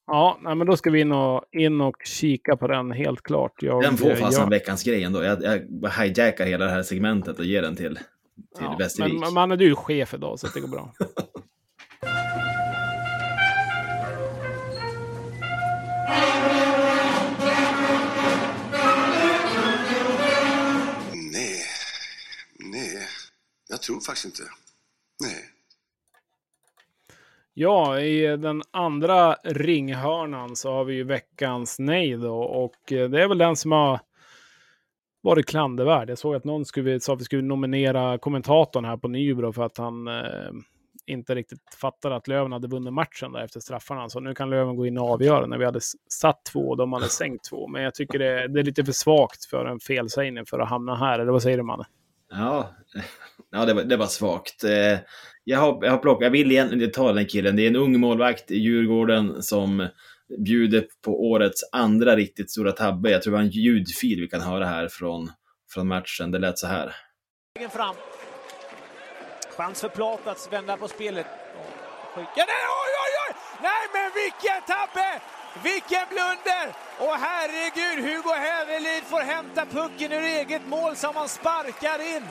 Ja, nej, men då ska vi in och, in och kika på den helt klart. Jag,
Den får
eh,
fasen
jag-
veckans grej ändå. Jag, jag hijackar hela det här segmentet och ger den till, till
Ja,
Västervik.
men man är du chef idag, så det går bra. (laughs)
tror faktiskt inte. Nej.
Ja, i den andra ringhörnan så har vi ju veckans nej då. Och eh, det är väl den som har varit klandervärd. Jag såg att någon skulle, sa att vi skulle nominera kommentatorn här på Nybro för att han eh, inte riktigt fattade att Löven hade vunnit matchen där efter straffarna. Så nu kan Löven gå in och avgöra när vi hade satt två och de hade sänkt två. Men jag tycker det, det är lite för svagt för en felsägning för att hamna här. Eller vad säger du, Manne?
Ja, ja det, var, det var svagt. Eh, jag har, jag har plockat, jag vill egentligen ta den killen. Det är en ung målvakt i Djurgården som bjuder på årets andra riktigt stora tabbe. Jag tror vi har en ljudfil vi kan höra här från, från matchen. Det lät så här.
Fram. Chans för Plat att vända på spelet. Skicka den! Oj, oj, oj! Nej, men vilken tabbe! Vilken blunder! Och herregud, Hugo Hävelid får hämta pucken ur eget mål som han sparkar in.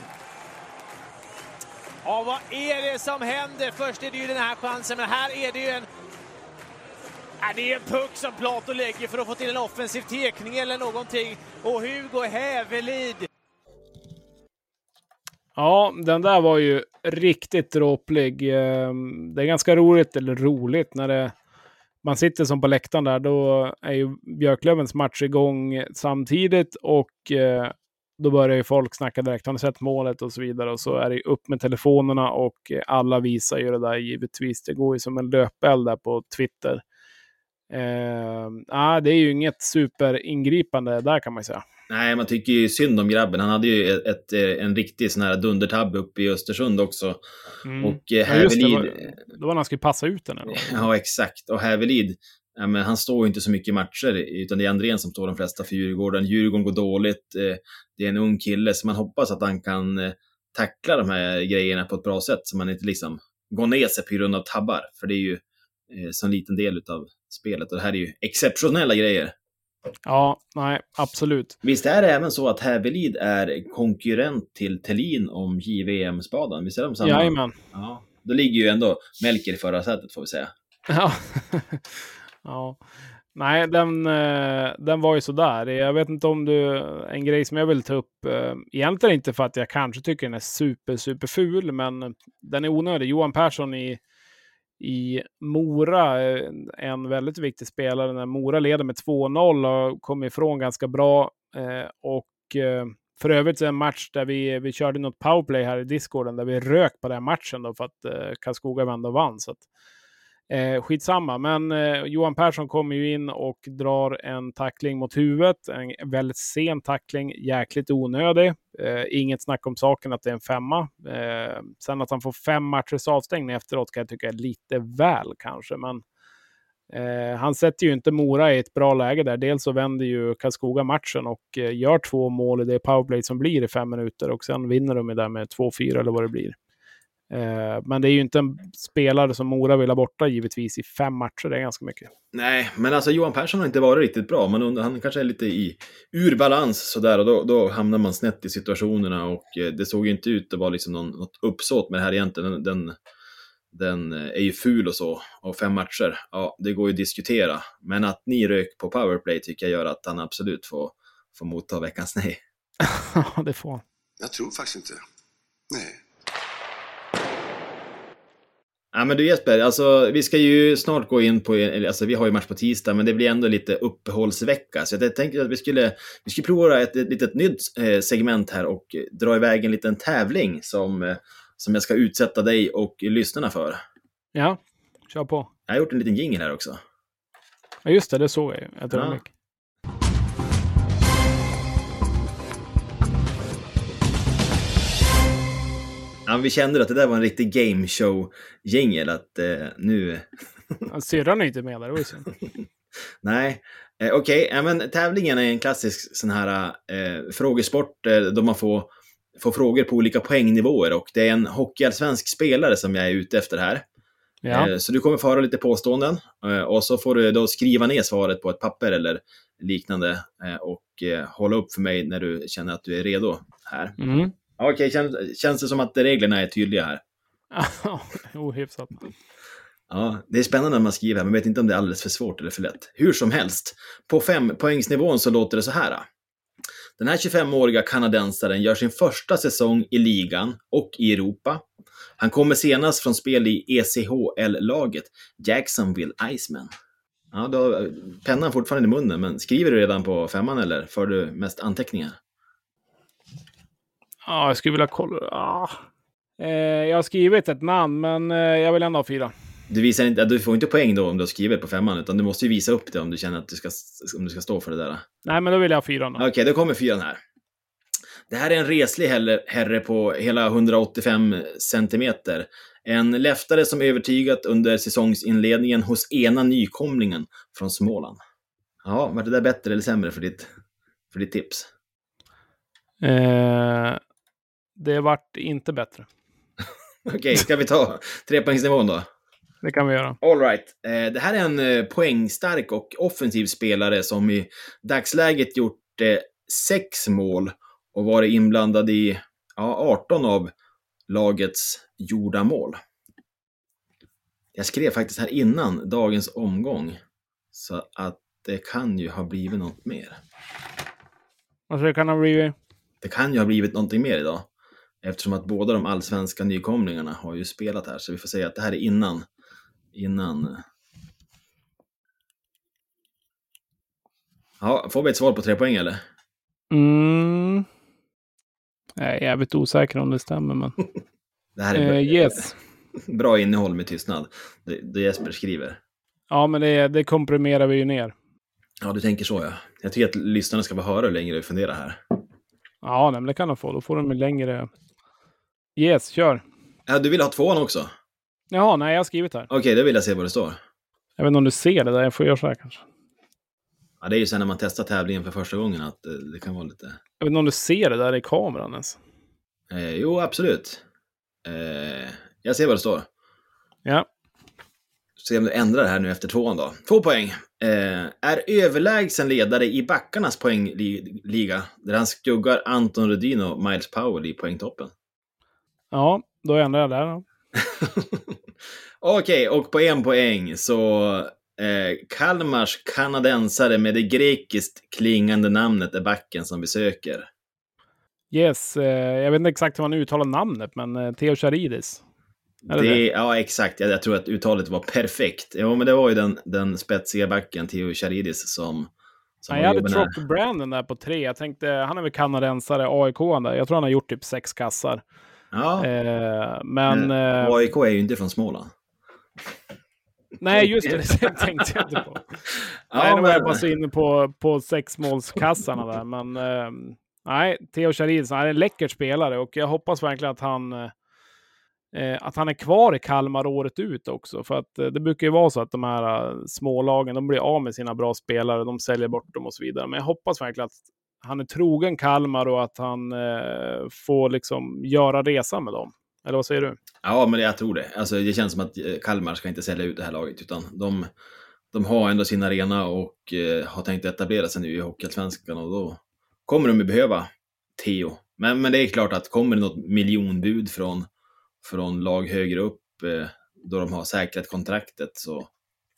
Ja, vad är det som händer? Först är det ju den här chansen, men här är det ju en... Ja, det är en puck som Plato lägger för att få till en offensiv tekning eller någonting. Och Hugo Hävelid
Ja, den där var ju riktigt dråplig. Ehm, det är ganska roligt, eller roligt, när det, man sitter som på läktaren där. Då är ju Björklövens match igång samtidigt och eh, då börjar ju folk snacka direkt. Har ni sett målet och så vidare? Och så är det ju upp med telefonerna och eh, alla visar ju det där givetvis. Det går ju som en löpeld där på Twitter. Eh, ah, det är ju inget superingripande där kan man ju säga.
Nej, man tycker ju synd om grabben. Han hade ju ett, ett, en riktig sån här dundertabbe uppe i Östersund också.
Mm.
Och eh,
Ja, just det,
Hävelid...
var- Det var när han skulle passa ut den. Eller?
Ja, exakt. Och Hävelid, ja, men han står ju inte så mycket i matcher, utan det är Andrén som står de flesta för Djurgården. Djurgården går dåligt. eh, Det är en ung kille, så man hoppas att han kan eh, tackla de här grejerna på ett bra sätt, så man inte liksom går ner sig på grund av tabbar. För det är ju eh, så en liten del av spelet. Och det här är ju exceptionella grejer.
Ja, nej, absolut.
Visst är det även så att Hävelid är konkurrent till Tellin om JVM-spaden? Visst är de samma?
Jajamän.
Ja. Då ligger ju ändå Melker i förra sätet, får vi säga.
Ja. (laughs) ja. Nej, den, eh, den var ju sådär. Jag vet inte om du... En grej som jag vill ta upp, eh, egentligen inte för att jag kanske tycker den är super, super ful, men den är onödig. Johan Persson i, i Mora, eh, en väldigt viktig spelare. När Mora leder med 2-0 och kom ifrån ganska bra. Och för övrigt så är det en match där vi, vi körde något powerplay här i Discorden där vi rök på den matchen då för att Karlskoga vände och vann. Så att, Eh, skitsamma, men eh, Johan Persson kommer ju in och drar en tackling mot huvudet. En väldigt sen tackling, jäkligt onödig. Eh, inget snack om saken att det är en femma. Eh, sen att han får fem matchers avstängning efteråt kan jag tycka är lite väl kanske, men Eh, han sätter ju inte Mora i ett bra läge där. Dels så vänder ju Karlskoga matchen och eh, gör två mål i det powerplay som blir i fem minuter och sen vinner de ju där med 2-4 eller vad det blir. Eh, men det är ju inte en spelare som Mora vill ha borta givetvis i fem matcher. Det är ganska mycket.
Nej, men alltså Johan Persson har inte varit riktigt bra. Undrar, han kanske är lite i ur balans sådär och då, då hamnar man snett i situationerna och eh, det såg ju inte ut att vara liksom någon, något uppsåt med det här egentligen. Den, den, den eh, är ju ful och så. Och fem matcher, ja, det går ju att diskutera. Men att ni rök på powerplay tycker jag gör att han absolut får, får motta veckans nej. (laughs)
Ja, det får han.
Jag tror faktiskt inte. Nej.
Ja, men du Jesper, alltså, vi ska ju snart gå in på, alltså vi har ju match på tisdag, men det blir ändå lite uppehållsvecka. Så jag tänkte att vi skulle, vi skulle prova ett, ett litet nytt eh, segment här och dra iväg en liten tävling som, eh, som jag ska utsätta dig och lyssnarna för.
Ja, kör på.
Jag har gjort en liten jingle här också.
Ja, just det, det såg jag ju. ett
Ja.
ögonblick.
Ja, vi kände att det där var en riktig game show jingel att eh, nu... (laughs)
Ja, Syrran är inte med där, det var ju synd. (laughs)
Nej, eh, okej, ja, men tävlingen är en klassisk sån här eh, frågesport eh, då man får, får frågor på olika poängnivåer och det är en hockeyallsvensk spelare som jag är ute efter här.
Ja.
Eh, Så du kommer få höra lite påståenden eh, och så får du då skriva ner svaret på ett papper eller liknande eh, och hålla upp för mig när du känner att du är redo här.
Mm.
Okej, känns, känns det som att reglerna är tydliga här? (laughs)
Ohyfsat.
Ja, det är spännande när man skriver här, men vet inte om det är alldeles för svårt eller för lätt. Hur som helst, på fem poängsnivån så låter det så här. Den här 25-åriga kanadensaren gör sin första säsong i ligan och i Europa. Han kommer senast från spel i ECHL-laget Jacksonville Iceman. Ja, då har pennan fortfarande i munnen, men skriver du redan på femman eller för du mest anteckningar?
Ja, jag skulle vilja kolla. Ah. Eh, jag har skrivit ett namn, men eh, jag vill ändå ha fyra.
Du, visar inte, du får inte poäng då om du har skrivit på femman, utan du måste ju visa upp det om du känner att du ska, om du ska stå för det där.
Nej, men då vill jag ha fyra. Då.
Okej, då kommer fyran här. Det här är en reslig herre på hela 185 centimeter. En läftare som övertygat under säsongsinledningen hos ena nykomlingen från Småland. Ja, var det där bättre eller sämre för ditt, för ditt tips?
Eh, det vart inte bättre. (laughs)
Okej, ska vi ta trepoängsnivån då?
Det kan vi göra.
All right. Eh, det här är en eh, poängstark och offensiv spelare som i dagsläget gjort eh, sex mål och varit inblandad i ja, 18 av lagets gjorda mål. Jag skrev faktiskt här innan dagens omgång, så att det kan ju ha blivit något mer.
Alltså det kan ha blivit...
Det kan ju ha blivit någonting mer idag. Eftersom att båda de allsvenska nykomlingarna har ju spelat här, så vi får säga att det här är innan. Innan... Ja, får vi ett svar på tre poäng eller?
Mm. Jag är jävligt osäker om det stämmer, men... (laughs)
Det här är
Eh, yes. (laughs)
bra innehåll med tystnad. Det, det Jesper skriver.
Ja, men det, det komprimerar vi ju ner.
Ja, du tänker så ja. Jag tycker att lyssnarna ska få höra hur länge du funderar här.
Ja, nej, men det kan de få. Då får de en längre... Yes, kör.
Ja, du vill ha tvåan också?
Jaha, nej, jag har skrivit här.
Okej, då vill jag se vad det står.
Jag vet inte om du ser det där. Jag får göra så här kanske.
Ja, det är ju sen när man testar tävlingen för första gången att eh, det kan vara lite...
Jag vet inte om du ser det där i kameran ens.
Eh, jo, absolut. Eh, jag ser vad det står.
Ja.
Se om du ändrar det här nu efter tvåan då. Två poäng. Eh, är överlägsen ledare i backarnas poängliga, där han skuggar Anton Rudin och Miles Powell i poängtoppen.
Ja, då ändrar jag där. (laughs)
Okej, och på en poäng så eh, Kalmars kanadensare med det grekiskt klingande namnet är backen som vi söker.
Yes, eh, jag vet inte exakt hur man uttalar namnet, men eh, Theo Charidis. Det
Det, ja, exakt. Jag, jag tror att uttalet var perfekt. Ja, men det var ju den, den spetsiga backen, Theo Charidis, som... som var
jag hade. Trotter Brandon där på tre. Jag tänkte, han är väl kanadensare, AIK där. Jag tror han har gjort typ sex kassar.
Ja,
Eh, men...
men
Eh,
AIK är ju inte från Småland.
Nej, just det. (laughs) Det tänkte jag inte på.
Ja,
nej, nu var jag bara så inne på, på sexmålskassarna där. Men eh, nej, Theo Charidis, han är en läcker spelare och jag hoppas verkligen att han eh, eh, att han är kvar i Kalmar året ut också. För att eh, det brukar ju vara så att de här eh, smålagen, de blir av med sina bra spelare, de säljer bort dem och så vidare. Men jag hoppas verkligen att han är trogen Kalmar och att han eh, får liksom göra resan med dem. Eller vad säger du?
Ja, men jag tror det. Alltså, det känns som att eh, Kalmar ska inte sälja ut det här laget, utan de, de har ändå sin arena och eh, har tänkt etablera sig nu i Hockeyallsvenskan och då kommer de ju behöva Theo. Men, men det är klart att kommer det något miljonbud från, från lag högre upp eh, då de har säkrat kontraktet så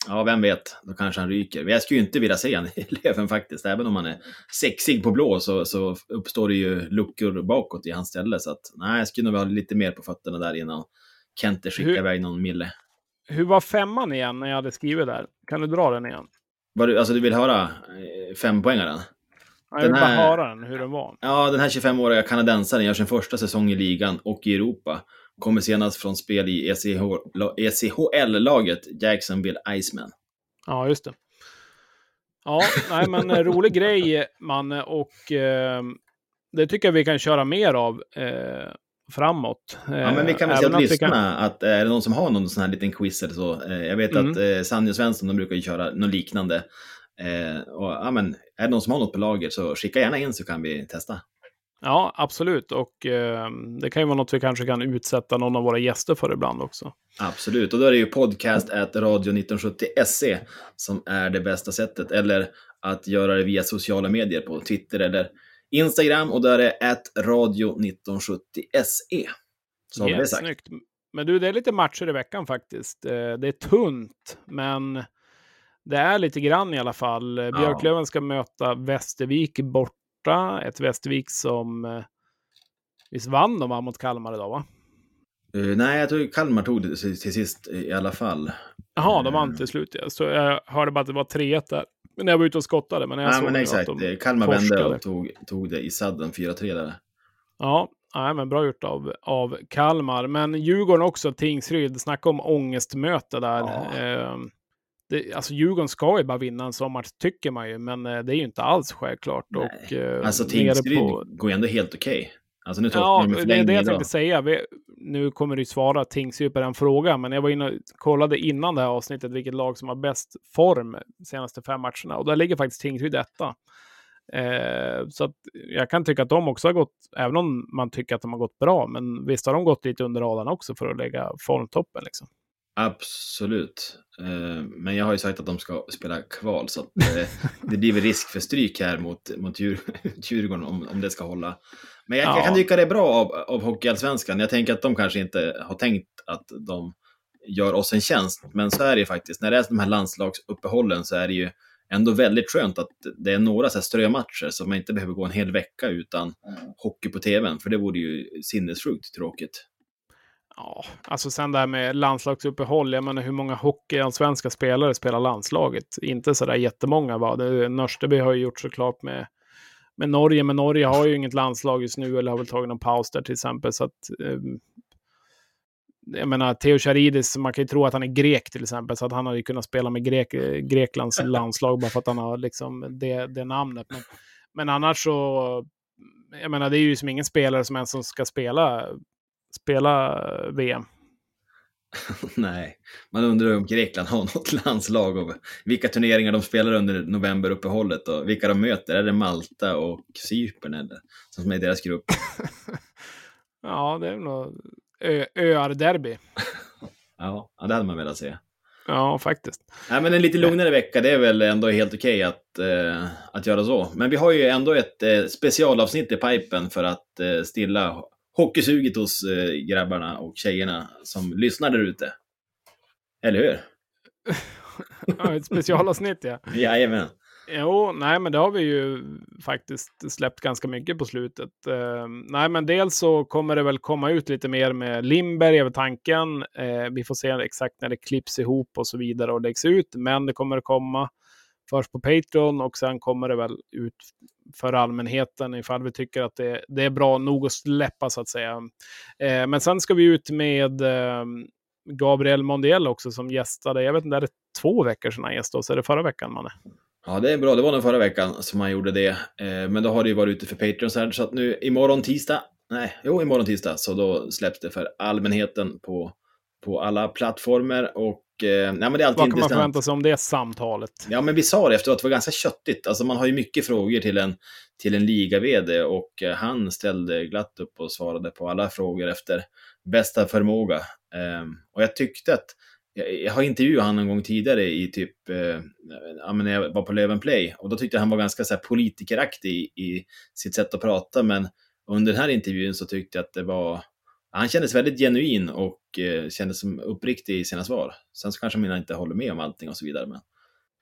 Ja, vem vet, då kanske han ryker. Men jag skulle ju inte vilja se han i (laughs) Löven faktiskt. Även om han är sexig på blå så, så uppstår det ju luckor bakåt i hans ställe. Så att, nej, jag skulle nog ha lite mer på fötterna där innan Kente skickar
Hur-
iväg någon mille.
Hur var femman igen när jag hade skrivit där? Kan du dra den igen?
Vad du, alltså du vill höra eh, fempoängaren?
Jag vill
Den
bara
här-
höra den, hur den var.
Ja, den här 25-åriga kanadensaren gör sin första säsong i ligan och i Europa. Kommer senast från spel i E ECH, ECHL-laget Jacksonville Iceman.
Ja, just det. Ja, nej men eh, rolig grej, Manne, och eh, det tycker jag vi kan köra mer av eh, framåt.
Ja, men vi kan väl säga till
att vi kan-
lyssnarna att eh, är det någon som har någon sån här liten quiz eller så. Eh, jag vet
Mm.
att eh, Sanny och Svensson, de brukar ju köra något liknande. Eh, och, ja, men, är det någon som har något på lager så skicka gärna in så kan vi testa.
Ja, absolut. Och eh, det kan ju vara något vi kanske kan utsätta någon av våra gäster för ibland också.
Absolut, och då är det ju podcast at radio1970se som är det bästa sättet. Eller att göra det via sociala medier på Twitter eller Instagram och där är det at radio1970se. Så har vi det
Yes,
sagt.
snyggt. Men du, det är lite matcher i veckan faktiskt. Eh, Det är tunt, men det är lite grann i alla fall. Ja. Björklöven ska möta Västervik borta. Ett Västervik som... eh, Visst vann de mot Kalmar idag, va?
Eh, nej, jag tror Kalmar tog det till till sist i alla fall.
Jaha, de vann till slut. Ja. Så jag hörde bara att det var 3-1 där. Men när jag var ute och skottade. Men jag
Nej,
såg
men exakt.
att de
Eh, Kalmar vände
torskade.
och tog, tog det i sadden 4-3 där.
Ja, nej, men bra gjort av, av Kalmar. Men Djurgården också, Tingsryd. Snacka om ångestmöte där. Eh, det, alltså Djurgården ska ju bara vinna en sommar, tycker man ju. Men eh, det är ju inte alls självklart. Och, eh,
Alltså Tingsryd
på-
går ju ändå helt okej. Alltså nu
Ja, det är det jag tänkte säga. Vi, nu kommer du svara Tingsryd på den frågan, men jag var inne och kollade innan det här avsnittet vilket lag som har bäst form de senaste fem matcherna. Och där ligger faktiskt Tingsryd etta. Eh, så att jag kan tycka att de också har gått, även om man tycker att de har gått bra, men visst har de gått lite under radarn också för att lägga formtoppen. Liksom.
Absolut. Eh, Men jag har ju sagt att de ska spela kval, så eh, det blir väl risk för stryk här mot, mot Djur, (laughs) Djurgården om, om det ska hålla. Men jag,
Ja.
jag kan tycka det är bra av, av Hockeyallsvenskan. Jag tänker att de kanske inte har tänkt att de gör oss en tjänst, men så är det ju faktiskt. När det är de här landslagsuppehållen så är det ju ändå väldigt skönt att det är några så här strömatcher så man inte behöver gå en hel vecka utan hockey på tvn, för det vore ju sinnessjukt tråkigt.
Ja, alltså sen det här med landslagsuppehåll, jag menar hur många hockeyallsvenska spelare spelar landslaget? Inte sådär jättemånga va? Det, Nörsteby har ju gjort såklart med, med Norge, men Norge har ju inget landslag just nu eller har väl tagit någon paus där till exempel. Så att, ehm, jag menar, Theo Charidis, man kan ju tro att han är grek till exempel, så att han hade ju kunnat spela med grek, eh, Greklands (laughs) landslag bara för att han har liksom det, det namnet. Men, men annars så, jag menar, det är ju som ingen spelare som ens som ska spela, spela VM. (laughs)
Nej, man undrar om Grekland har (laughs) något landslag och vilka turneringar de spelar under novemberuppehållet och vilka de möter. Är det Malta och Cypern eller som är i deras grupp? (laughs)
Ja, det är nog ö- öar-derby.
Ja, ja, det hade man velat se.
Ja, faktiskt.
Nej, men en lite lugnare vecka, det är väl ändå helt okej att, eh, att göra så. Men vi har ju ändå ett eh, specialavsnitt i pipen för att eh, stilla hockeysuget hos eh, grabbarna och tjejerna som lyssnar där ute. Eller hur? (laughs)
Ja, ett specialavsnitt ja. (laughs)
Jajamän.
Jo, nej, men det har vi ju faktiskt släppt ganska mycket på slutet. Eh, nej, men dels så kommer det väl komma ut lite mer med Lindberg över tanken. Eh, vi får se exakt när det klipps ihop och så vidare och läggs ut, men det kommer att komma först på Patreon och sen kommer det väl ut för allmänheten ifall vi tycker att det, det är bra nog att släppa så att säga. Eh, men sen ska vi ut med eh, Gabriel Mondiel också som gästade. Jag vet inte, är det två veckor sedan han gästade oss? Är det förra veckan, Manne?
Ja, det är bra. Det var den förra veckan som han gjorde det. Eh, men då har det ju varit ute för Patreon så här, så att nu imorgon tisdag, nej, jo, imorgon tisdag, så då släpps det för allmänheten på, på alla plattformar och nej, men det är alltid
Vad kan man
intressant.
förvänta sig om det samtalet?
Ja, men vi sa det efteråt att det var ganska köttigt. Alltså man har ju mycket frågor till en, till en liga-vd och eh, han ställde glatt upp och svarade på alla frågor efter bästa förmåga. Ehm, och jag tyckte att, jag, har intervjuat honom en gång tidigare i typ, eh, ja, men när jag var på Löven Play och då tyckte jag han var ganska så här, politikeraktig i, i sitt sätt att prata, men under den här intervjun så tyckte jag att det var, han kändes väldigt genuin och eh, kändes som uppriktig i sina svar. Sen så kanske man inte håller med om allting och så vidare, men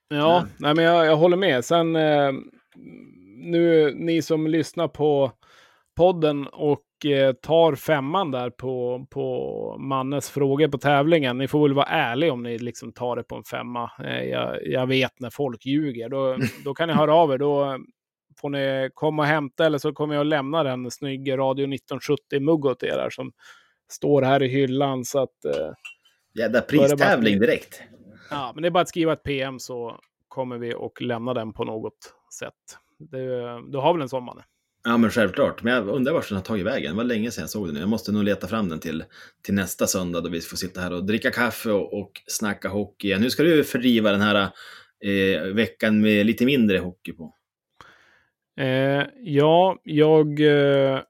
Ja, nej, men jag, jag håller med. Sen eh, nu, ni som lyssnar på podden och eh, tar femman där på, på Mannes frågor på tävlingen. Ni får väl vara ärliga om ni liksom tar det på en femma. Eh, jag, jag vet när folk ljuger. Då, då kan ni höra av er. Då får ni komma och hämta eller så kommer jag att lämna den snygg Radio 1970-mugg åt er som står här i hyllan. Så att, eh,
Jädra
bara
pristävling direkt.
Ja, men det är bara att skriva ett PM så kommer vi och lämna den på något sätt. Det, du har väl en sån Manne?
Ja, men självklart. Men jag undrar vart den har tagit vägen. Det var länge sedan jag såg den nu. Jag måste nog leta fram den till, till nästa söndag då vi får sitta här och dricka kaffe och, och snacka hockey. Nu ska du fördriva den här eh, veckan med lite mindre hockey på.
Eh, ja, jag eh,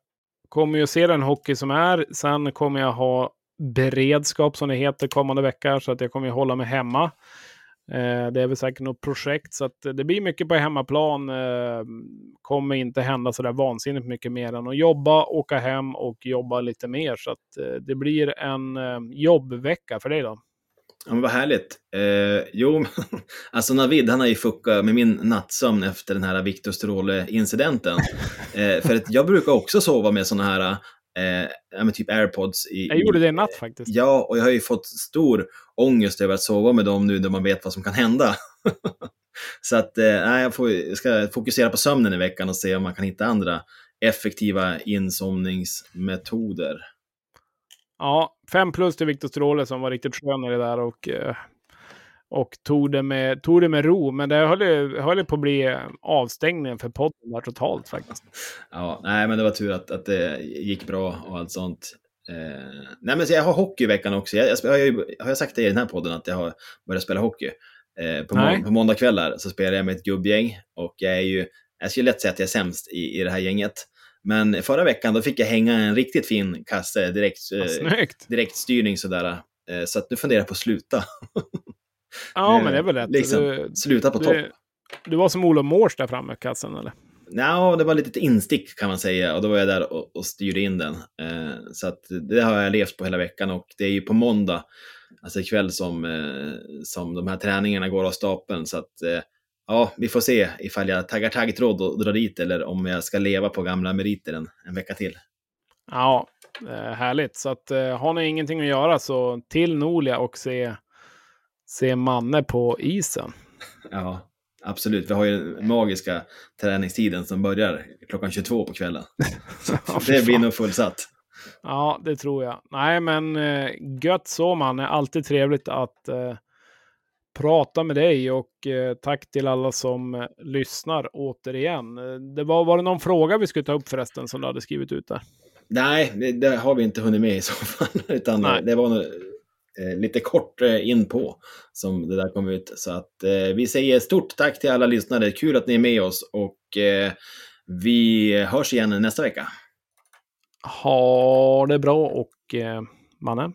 kommer ju att se den hockey som är. Sen kommer jag ha beredskap som det heter kommande vecka så att jag kommer ju hålla mig hemma. Eh, det är väl säkert något projekt så att det blir mycket på hemmaplan. Eh, kommer inte hända så där vansinnigt mycket mer än att jobba, åka hem och jobba lite mer. Så att eh, det blir en eh, jobbvecka för dig då.
Ja, men vad härligt. Eh, jo, (laughs) alltså Navid han har ju fuckat med min nattsömn efter den här Victor Stråle-incidenten. (laughs) Eh, för att jag brukar också sova med såna här, eh, ja, typ airpods. I,
Jag gjorde det i natt faktiskt.
Ja, och jag har ju fått stor ångest över att sova med dem nu när man vet vad som kan hända. (laughs) Så att, eh, jag, får, jag ska fokusera på sömnen i veckan och se om man kan hitta andra effektiva insomningsmetoder.
Ja, fem plus till Viktor Stråle som var riktigt skön i det där och, eh, och tog, det med, tog det med ro. Men det höll, ju- höll på att bli avstängningen för podden där totalt faktiskt.
Ja, nej, men det var tur att, att det gick bra och allt sånt. Eh, nej, men jag har hockey i veckan också. Jag, jag, har, ju, har jag sagt det i den här podden att jag har börjat spela hockey? Eh, på, må, på måndagkvällar så spelar jag med ett gubbgäng och jag är ju, jag skulle lätt säga att jag är sämst i, i det här gänget. Men förra veckan då fick jag hänga en riktigt fin kasse, direkt,
Vad
eh, direktstyrning sådär. Eh, så att nu funderar jag på att sluta. (laughs)
Ja, men det är väl rätt.
Liksom,
Du,
sluta på topp.
du, du var som Olof Mårs där framme, kassen eller?
Ja, det var lite ett instick kan man säga och då var jag där och, och styrde in den. Eh, så att det har jag levt på hela veckan och det är ju på måndag, alltså ikväll som, eh, som de här träningarna går av stapeln. Så att eh, ja, vi får se ifall jag taggar taggtråd och drar dit eller om jag ska leva på gamla meriter en, en vecka till.
Ja, eh, härligt. Så att, eh, har ni ingenting att göra så till Nolia och se, se Manne på isen.
Ja, absolut. Vi har ju den magiska träningstiden som börjar klockan 22 på kvällen. (laughs) Det blir nog fullsatt.
Ja, det tror jag. Nej, men eh, gött så man. är alltid trevligt att eh, prata med dig och eh, tack till alla som eh, lyssnar återigen. Eh, Det var, var det någon fråga vi skulle ta upp förresten som du hade skrivit ut där?
Nej, det, det har vi inte hunnit med i så fall. (laughs) Utan
Nej.
det var nog, eh, lite kort eh, in på som det där kom ut. Så att eh, vi säger stort tack till alla lyssnare. Kul att ni är med oss och eh, vi hörs igen nästa vecka.
Ha det bra och eh, Manne,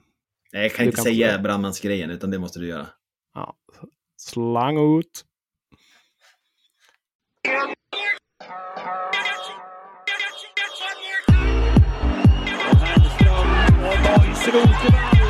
Nej, Jag kan inte säga brandmansgrejen, utan det måste du göra.
Ja, slang ut.
Och Boys Rosenberg